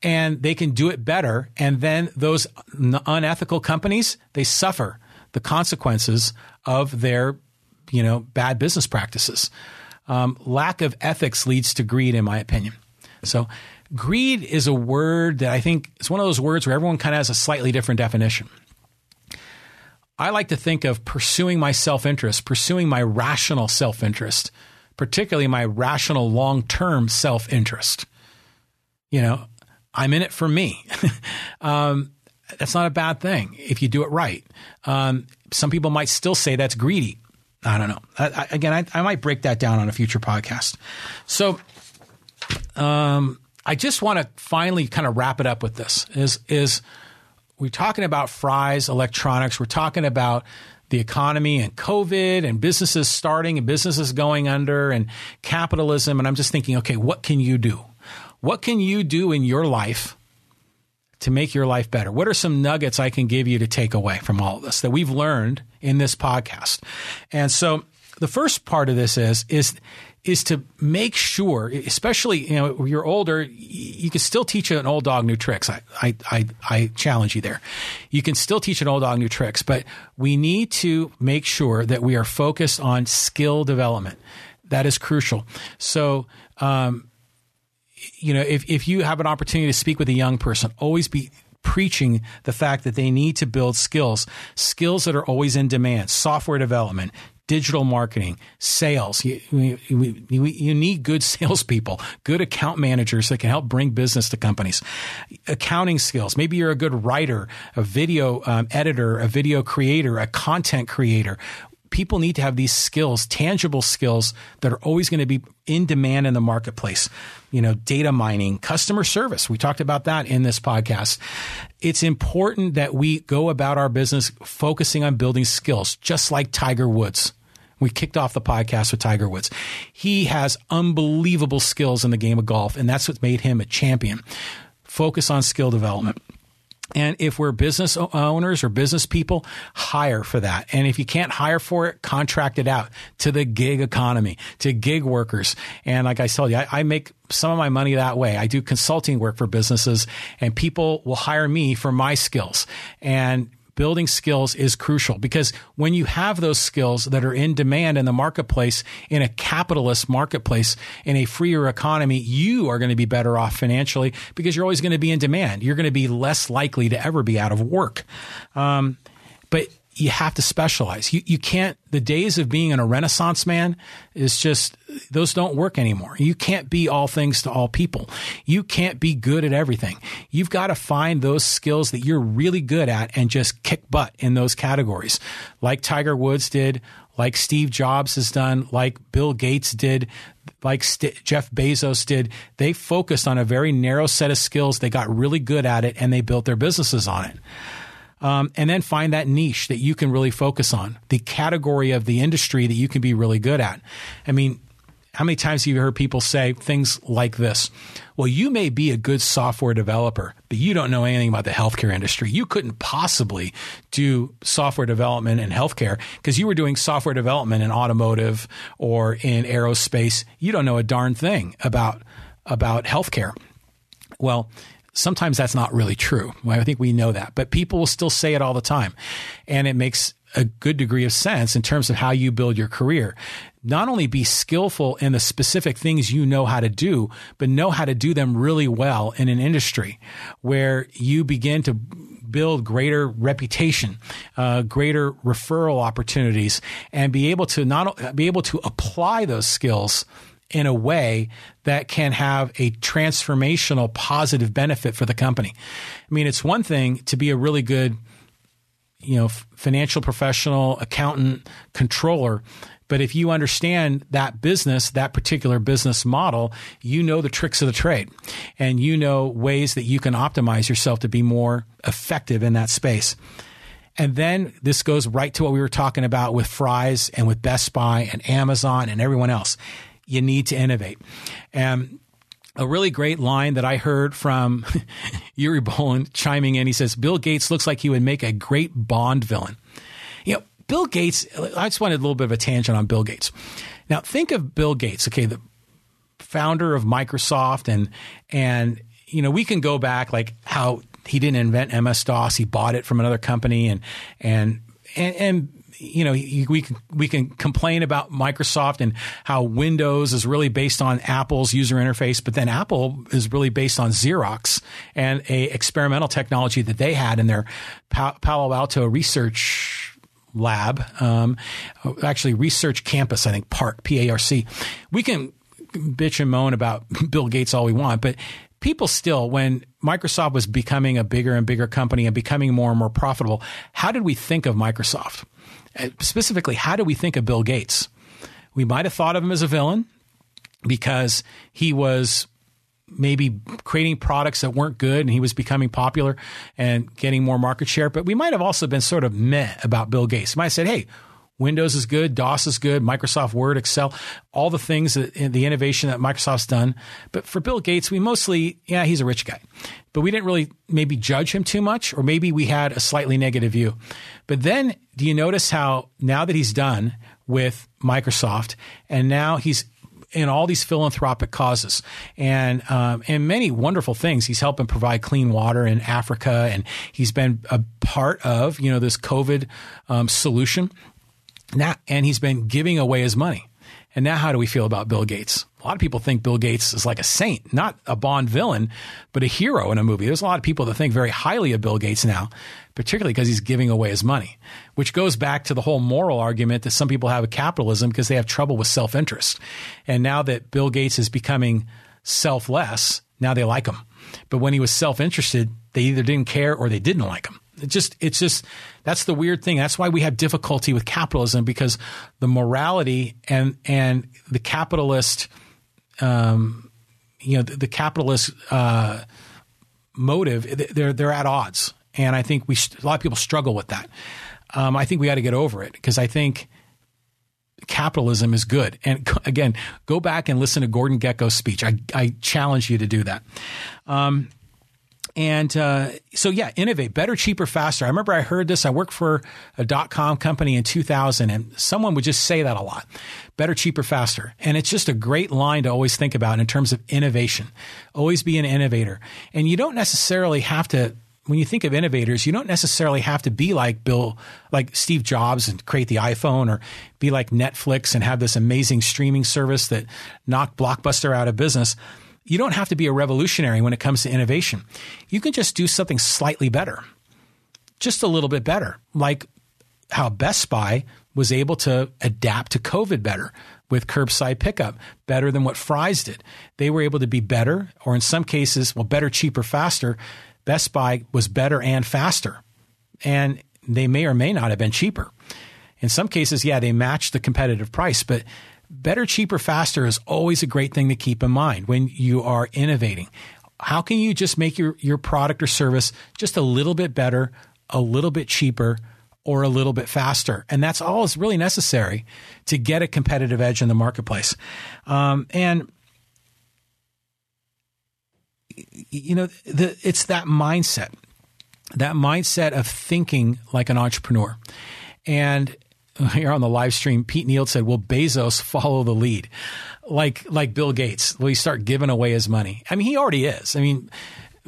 and they can do it better. And then those unethical companies, they suffer the consequences of their, you know, bad business practices. Um, lack of ethics leads to greed, in my opinion. So, greed is a word that I think is one of those words where everyone kind of has a slightly different definition. I like to think of pursuing my self interest, pursuing my rational self interest, particularly my rational long term self interest. You know, I'm in it for me. um, that's not a bad thing if you do it right. Um, some people might still say that's greedy. I don't know. I, I, again, I, I, might break that down on a future podcast. So, um, I just want to finally kind of wrap it up with this. Is is we're talking about Fry's electronics. We're talking about the economy and COVID and businesses starting and businesses going under and capitalism. And I'm just thinking, okay, what can you do? What can you do in your life to make your life better? What are some nuggets I can give you to take away from all of this that we've learned in this podcast? And so the first part of this is is is to make sure, especially you know, you're older, you can still teach an old dog new tricks. I, I, I, I challenge you there. You can still teach an old dog new tricks, but we need to make sure that we are focused on skill development. That is crucial. So, um, you know, if, if you have an opportunity to speak with a young person, always be preaching the fact that they need to build skills, skills that are always in demand, software development, digital marketing, sales. You, you, you, need good salespeople, good account managers that can help bring business to companies. Accounting skills. Maybe you're a good writer, a video um, editor, a video creator, a content creator people need to have these skills, tangible skills that are always going to be in demand in the marketplace. You know, data mining, customer service. We talked about that in this podcast. It's important that we go about our business focusing on building skills, just like Tiger Woods. We kicked off the podcast with Tiger Woods. He has unbelievable skills in the game of golf, and that's what made him a champion. Focus on skill development. And if we're business owners or business people, hire for that. And if you can't hire for it, contract it out to the gig economy, to gig workers. And like I told you, I, I make some of my money that way. I do consulting work for businesses and people will hire me for my skills. And building skills is crucial because when you have those skills that are in demand in the marketplace, in a capitalist marketplace, in a freer economy, you are going to be better off financially because you're always going to be in demand. You're going to be less likely to ever be out of work. Um, but you have to specialize. You, you can't, the days of being a renaissance man is just, those don't work anymore. You can't be all things to all people. You can't be good at everything. You've got to find those skills that you're really good at and just kick butt in those categories. Like Tiger Woods did, like Steve Jobs has done, like Bill Gates did, like St- Jeff Bezos did. They focused on a very narrow set of skills. They got really good at it and they built their businesses on it um, and then find that niche that you can really focus on, the category of the industry that you can be really good at. I mean, how many times have you heard people say things like this? Well, you may be a good software developer, but you don't know anything about the healthcare industry. You couldn't possibly do software development in healthcare because you were doing software development in automotive or in aerospace. You don't know a darn thing about about healthcare. Well, Sometimes that's not really true. I think we know that, but people will still say it all the time. And it makes a good degree of sense in terms of how you build your career. Not only be skillful in the specific things you know how to do, but know how to do them really well in an industry where you begin to build greater reputation, uh, greater referral opportunities, and be able to not be able to apply those skills in a way that can have a transformational positive benefit for the company. I mean, it's one thing to be a really good, you know, financial professional, accountant, controller, but if you understand that business, that particular business model, you know the tricks of the trade and you know ways that you can optimize yourself to be more effective in that space. And then this goes right to what we were talking about with Fry's and with Best Buy and Amazon and everyone else you need to innovate. And a really great line that I heard from Yuri Boland chiming in. He says, Bill Gates looks like he would make a great Bond villain. You know, Bill Gates, I just wanted a little bit of a tangent on Bill Gates. Now, think of Bill Gates, okay, the founder of Microsoft, and, and, you know, we can go back like how he didn't invent MS DOS, he bought it from another company and, and, and, and you know, we can we can complain about Microsoft and how Windows is really based on Apple's user interface, but then Apple is really based on Xerox and a experimental technology that they had in their Palo Alto research lab, um, actually research campus, I think PARC P A R C. We can bitch and moan about Bill Gates all we want, but people still, when Microsoft was becoming a bigger and bigger company and becoming more and more profitable, how did we think of Microsoft? Uh, specifically, how do we think of Bill Gates? We might have thought of him as a villain because he was maybe creating products that weren't good and he was becoming popular and getting more market share. But we might have also been sort of meh about Bill Gates. We might have said, hey, Windows is good, DOS is good, Microsoft Word, Excel, all the things that the innovation that Microsoft's done. But for Bill Gates, we mostly, yeah, he's a rich guy. But we didn't really maybe judge him too much, or maybe we had a slightly negative view. But then do you notice how now that he's done with Microsoft and now he's in all these philanthropic causes and um, and many wonderful things. He's helping provide clean water in Africa, and he's been a part of you know this COVID um, solution. Now, and he's been giving away his money. And now, how do we feel about Bill Gates? A lot of people think Bill Gates is like a saint, not a Bond villain, but a hero in a movie. There's a lot of people that think very highly of Bill Gates now, particularly because he's giving away his money, which goes back to the whole moral argument that some people have with capitalism because they have trouble with self interest. And now that Bill Gates is becoming selfless, now they like him. But when he was self interested, they either didn't care or they didn't like him. Just, it's just, that's the weird thing. That's why we have difficulty with capitalism because the morality and, and the capitalist, um, you know, the, the capitalist, uh, motive, they're, they're at odds. And I think we, a lot of people struggle with that. Um, I think we got to get over it because I think capitalism is good. And again, go back and listen to Gordon Gekko's speech. I, I challenge you to do that. Um, and uh, so, yeah, innovate better, cheaper, faster. I remember I heard this. I worked for a dot com company in 2000, and someone would just say that a lot better, cheaper, faster. And it's just a great line to always think about in terms of innovation. Always be an innovator. And you don't necessarily have to when you think of innovators, you don't necessarily have to be like Bill, like Steve Jobs and create the iPhone or be like Netflix and have this amazing streaming service that knocked Blockbuster out of business. You don't have to be a revolutionary when it comes to innovation. You can just do something slightly better, just a little bit better, like how Best Buy was able to adapt to COVID better with curbside pickup, better than what Fry's did. They were able to be better, or in some cases, well, better, cheaper, faster Best Buy was better and faster. And they may or may not have been cheaper. In some cases, yeah, they matched the competitive price, but better, cheaper, faster is always a great thing to keep in mind when you are innovating. How can you just make your, your product or service just a little bit better, a little bit cheaper, or a little bit faster? And that's all is really necessary to get a competitive edge in the marketplace. Um, and you know, the, it's that mindset, that mindset of thinking like an entrepreneur. And here on the live stream, Pete Neal said, "Will Bezos follow the lead, like like Bill Gates? Will he start giving away his money? I mean, he already is. I mean."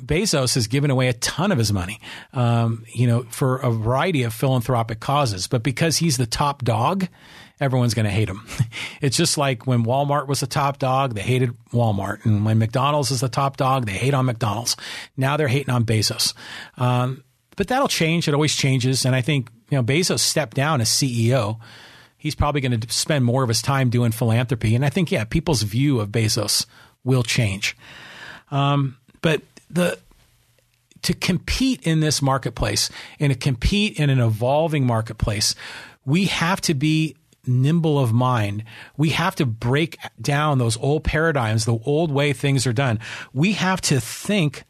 Bezos has given away a ton of his money, um, you know, for a variety of philanthropic causes. But because he's the top dog, everyone's going to hate him. It's just like when Walmart was the top dog, they hated Walmart. And when McDonald's is the top dog, they hate on McDonald's. Now they're hating on Bezos. Um, but that'll change. It always changes. And I think, you know, Bezos stepped down as CEO. He's probably going to spend more of his time doing philanthropy. And I think, yeah, people's view of Bezos will change. Um, but the, to compete in this marketplace and to compete in an evolving marketplace, we have to be nimble of mind. We have to break down those old paradigms, the old way things are done. We have to think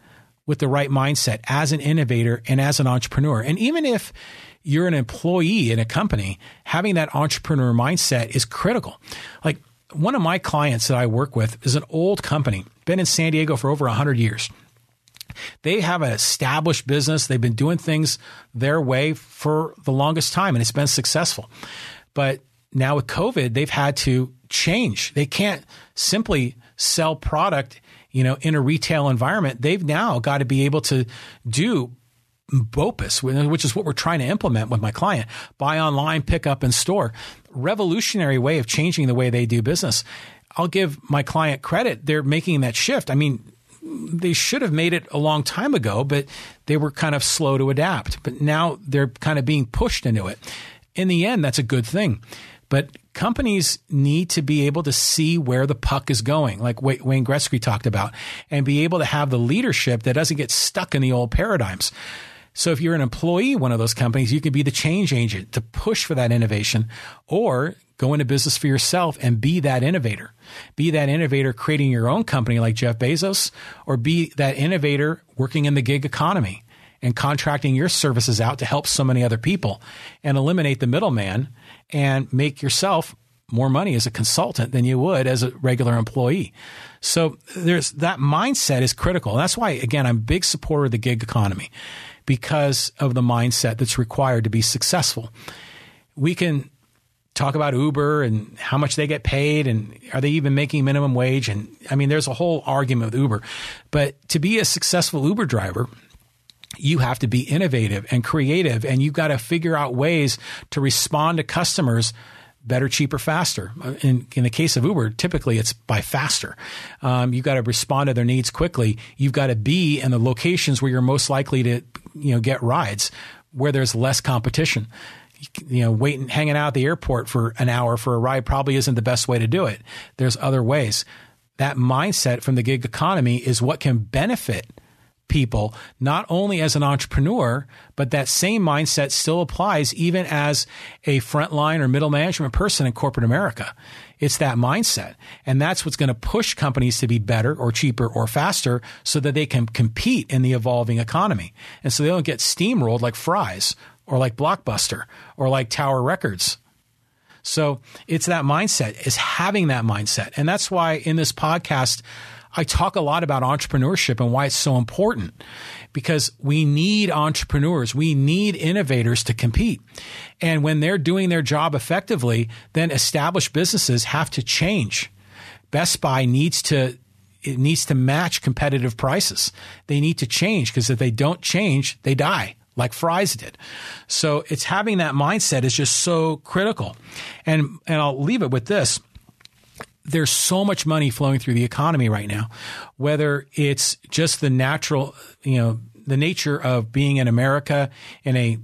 with the right mindset as an innovator and as an entrepreneur. And even if you're an employee in a company, having that entrepreneur mindset is critical. Like one of my clients that I work with is an old company, been in San Diego for over 100 years. They have an established business. They've been doing things their way for the longest time and it's been successful. But now with COVID, they've had to change. They can't simply sell product, you know, in a retail environment. They've now got to be able to do BOPIS, which is what we're trying to implement with my client. Buy online, pick up in store. Revolutionary way of changing the way they do business. I'll give my client credit. They're making that shift. I mean, they should have made it a long time ago, but they were kind of slow to adapt. But now they're kind of being pushed into it. In the end, that's a good thing. But companies need to be able to see where the puck is going, like Wayne Gretzky talked about, and be able to have the leadership that doesn't get stuck in the old paradigms. So if you're an employee, one of those companies, you can be the change agent to push for that innovation or go into business for yourself and be that innovator. Be that innovator creating your own company like Jeff Bezos or be that innovator working in the gig economy and contracting your services out to help so many other people and eliminate the middleman and make yourself more money as a consultant than you would as a regular employee. So there's that mindset is critical. that's why, again, I'm a big supporter of the gig economy because of the mindset that's required to be successful. We can talk about Uber and how much they get paid and are they even making minimum wage? And I mean, there's a whole argument with Uber. But to be a successful Uber driver, you have to be innovative and creative and you've got to figure out ways to respond to customers better, cheaper, faster. In, in the case of Uber, typically it's by faster. Um, you've got to respond to their needs quickly. You've got to be in the locations where you're most likely to, you know, get rides where there's less competition. You know, waiting, hanging out at the airport for an hour for a ride probably isn't the best way to do it. There's other ways. That mindset from the gig economy is what can benefit people, not only as an entrepreneur, but that same mindset still applies even as a frontline or middle management person in corporate America. It's that mindset. And that's what's going to push companies to be better or cheaper or faster so that they can compete in the evolving economy. And so they don't get steamrolled like Fry's or like Blockbuster or like Tower Records. So it's that mindset, is having that mindset. And that's why in this podcast, I talk a lot about entrepreneurship and why it's so important because we need entrepreneurs. We need innovators to compete. And when they're doing their job effectively, then established businesses have to change. Best Buy needs to it needs to match competitive prices. They need to change because if they don't change, they die like Fry's did. So it's having that mindset is just so critical. And and I'll leave it with this there's so much money flowing through the economy right now, whether it's just the natural, you know, the nature of being in America in a,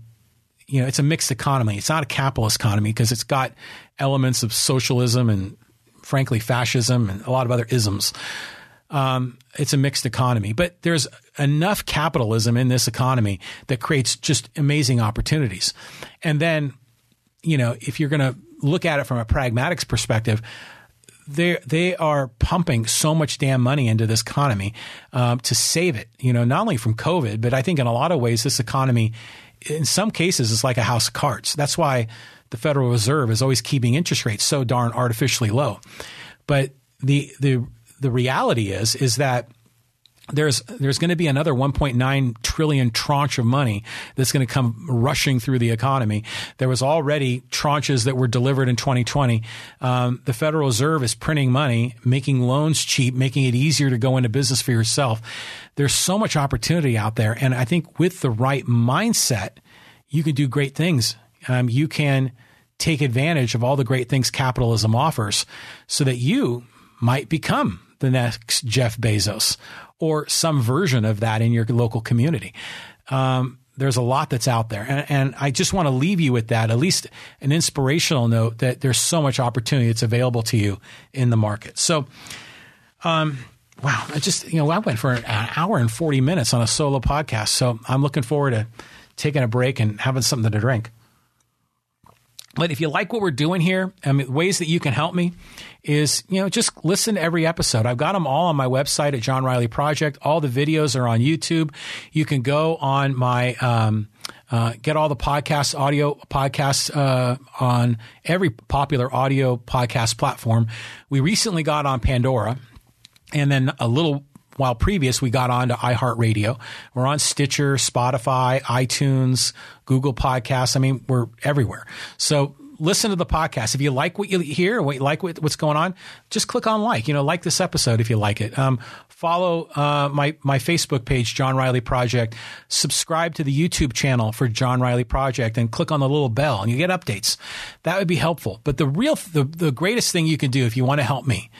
you know, it's a mixed economy. It's not a capitalist economy because it's got elements of socialism and frankly fascism and a lot of other isms. Um, it's a mixed economy, but there's enough capitalism in this economy that creates just amazing opportunities. And then, you know, if you're going to look at it from a pragmatics perspective, they they are pumping so much damn money into this economy um, to save it. You know, not only from COVID, but I think in a lot of ways, this economy, in some cases, is like a house of cards. That's why the Federal Reserve is always keeping interest rates so darn artificially low. But the the the reality is is that there's there's going to be another 1.9 trillion tranche of money that's going to come rushing through the economy. There was already tranches that were delivered in 2020. Um, the Federal Reserve is printing money, making loans cheap, making it easier to go into business for yourself. There's so much opportunity out there, and I think with the right mindset, you can do great things. Um, you can take advantage of all the great things capitalism offers, so that you might become the next Jeff Bezos or some version of that in your local community. Um, there's a lot that's out there. And, and, I just want to leave you with that, at least an inspirational note that there's so much opportunity that's available to you in the market. So, um, wow, I just, you know, I went for an hour and 40 minutes on a solo podcast. So I'm looking forward to taking a break and having something to drink. But if you like what we're doing here, I mean, ways that you can help me is, you know, just listen to every episode. I've got them all on my website at John Riley Project. All the videos are on YouTube. You can go on my, um, uh, get all the podcasts, audio podcasts uh, on every popular audio podcast platform. We recently got on Pandora, and then a little while previous we got on to iHeartRadio. We're on Stitcher, Spotify, iTunes, Google Podcasts. I mean, we're everywhere. So listen to the podcast. If you like what you hear, what you like what's going on, just click on like. You know, like this episode if you like it. Um, follow uh, my my Facebook page, John Riley Project. Subscribe to the YouTube channel for John Riley Project, and click on the little bell, and you get updates. That would be helpful. But the real, the, the greatest thing you can do if you want to help me,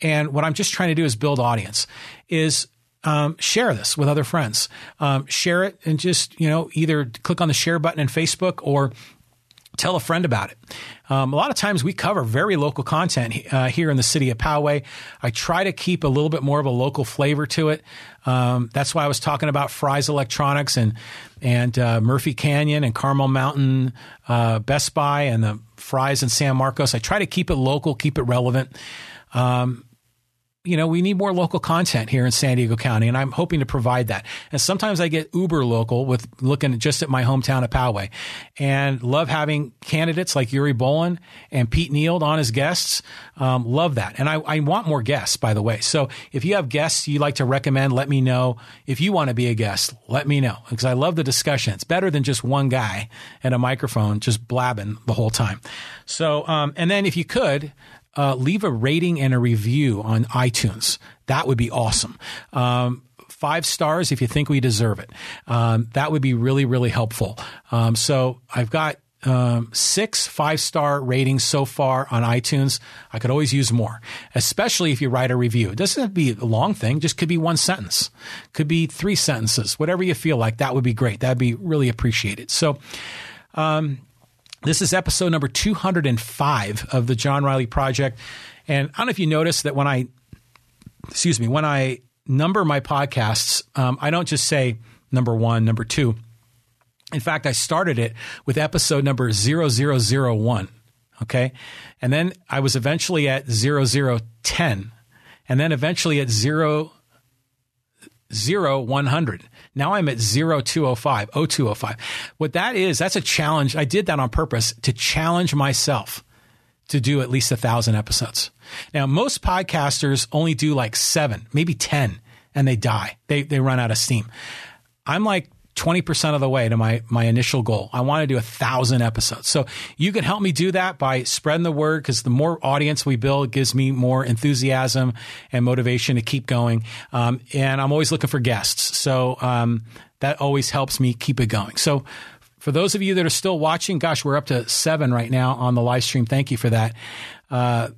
and what I'm just trying to do is build audience, is um, share this with other friends. Um, share it and just, you know, either click on the share button in Facebook or tell a friend about it. Um, a lot of times we cover very local content uh, here in the city of Poway. I try to keep a little bit more of a local flavor to it. Um, that's why I was talking about Fry's Electronics and and uh, Murphy Canyon and Carmel Mountain, uh, Best Buy and the Fry's in San Marcos. I try to keep it local, keep it relevant. Um, you know, we need more local content here in San Diego County, and I'm hoping to provide that. And sometimes I get uber local with looking just at my hometown of Poway and love having candidates like Yuri Bolin and Pete Neild on as guests. Um, love that. And I, I, want more guests, by the way. So if you have guests you'd like to recommend, let me know. If you want to be a guest, let me know because I love the discussion. It's better than just one guy and a microphone just blabbing the whole time. So, um, and then if you could, uh, leave a rating and a review on iTunes. That would be awesome. Um, five stars if you think we deserve it. Um, that would be really, really helpful. Um, so I've got um, six five star ratings so far on iTunes. I could always use more, especially if you write a review. It doesn't have to be a long thing, just could be one sentence, could be three sentences, whatever you feel like. That would be great. That'd be really appreciated. So, um, this is episode number 205 of the John Riley Project. And I don't know if you noticed that when I, excuse me, when I number my podcasts, um, I don't just say number one, number two. In fact, I started it with episode number 0001. Okay. And then I was eventually at 0010 and then eventually at 0, 100. Now I'm at 0205, 0205. What that is, that's a challenge. I did that on purpose to challenge myself to do at least a thousand episodes. Now, most podcasters only do like seven, maybe 10, and they die. They, they run out of steam. I'm like 20% of the way to my, my initial goal. I want to do a thousand episodes. So you can help me do that by spreading the word because the more audience we build gives me more enthusiasm and motivation to keep going. Um, and I'm always looking for guests. So, um, that always helps me keep it going. So for those of you that are still watching, gosh, we're up to seven right now on the live stream. Thank you for that. Uh,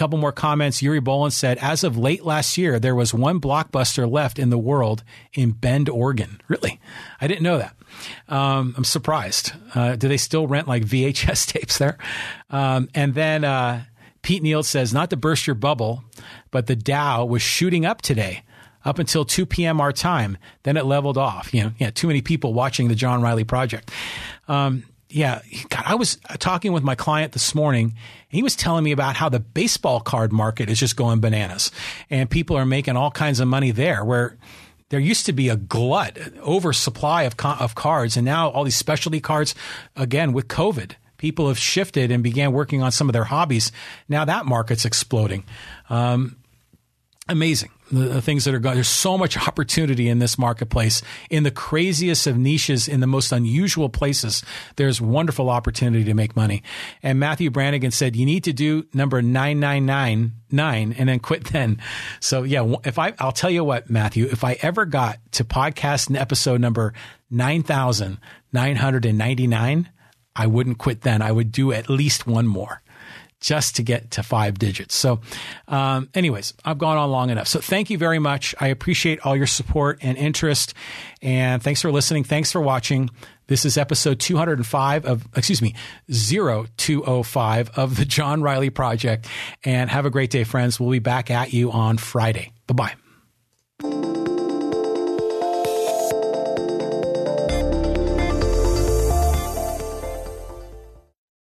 couple more comments. Yuri Bolin said, as of late last year, there was one blockbuster left in the world in Bend, Oregon. Really? I didn't know that. Um, I'm surprised. Uh, do they still rent like VHS tapes there? Um, and then uh, Pete Neal says, not to burst your bubble, but the Dow was shooting up today up until 2 p.m. our time. Then it leveled off. You know, yeah, too many people watching the John Riley Project. Um, yeah, God, I was talking with my client this morning. he was telling me about how the baseball card market is just going bananas, and people are making all kinds of money there. Where there used to be a glut, oversupply of of cards, and now all these specialty cards. Again, with COVID, people have shifted and began working on some of their hobbies. Now that market's exploding. Um, amazing the, the things that are going. There's so much opportunity in this marketplace in the craziest of niches, in the most unusual places. There's wonderful opportunity to make money. And Matthew Brannigan said, you need to do number 9999 and then quit then. So yeah, if I, I'll tell you what, Matthew, if I ever got to podcast an episode number 9,999, I wouldn't quit then. I would do at least one more just to get to five digits. So, um, anyways, I've gone on long enough. So, thank you very much. I appreciate all your support and interest. And thanks for listening. Thanks for watching. This is episode 205 of, excuse me, 0205 of the John Riley Project. And have a great day, friends. We'll be back at you on Friday. Bye bye.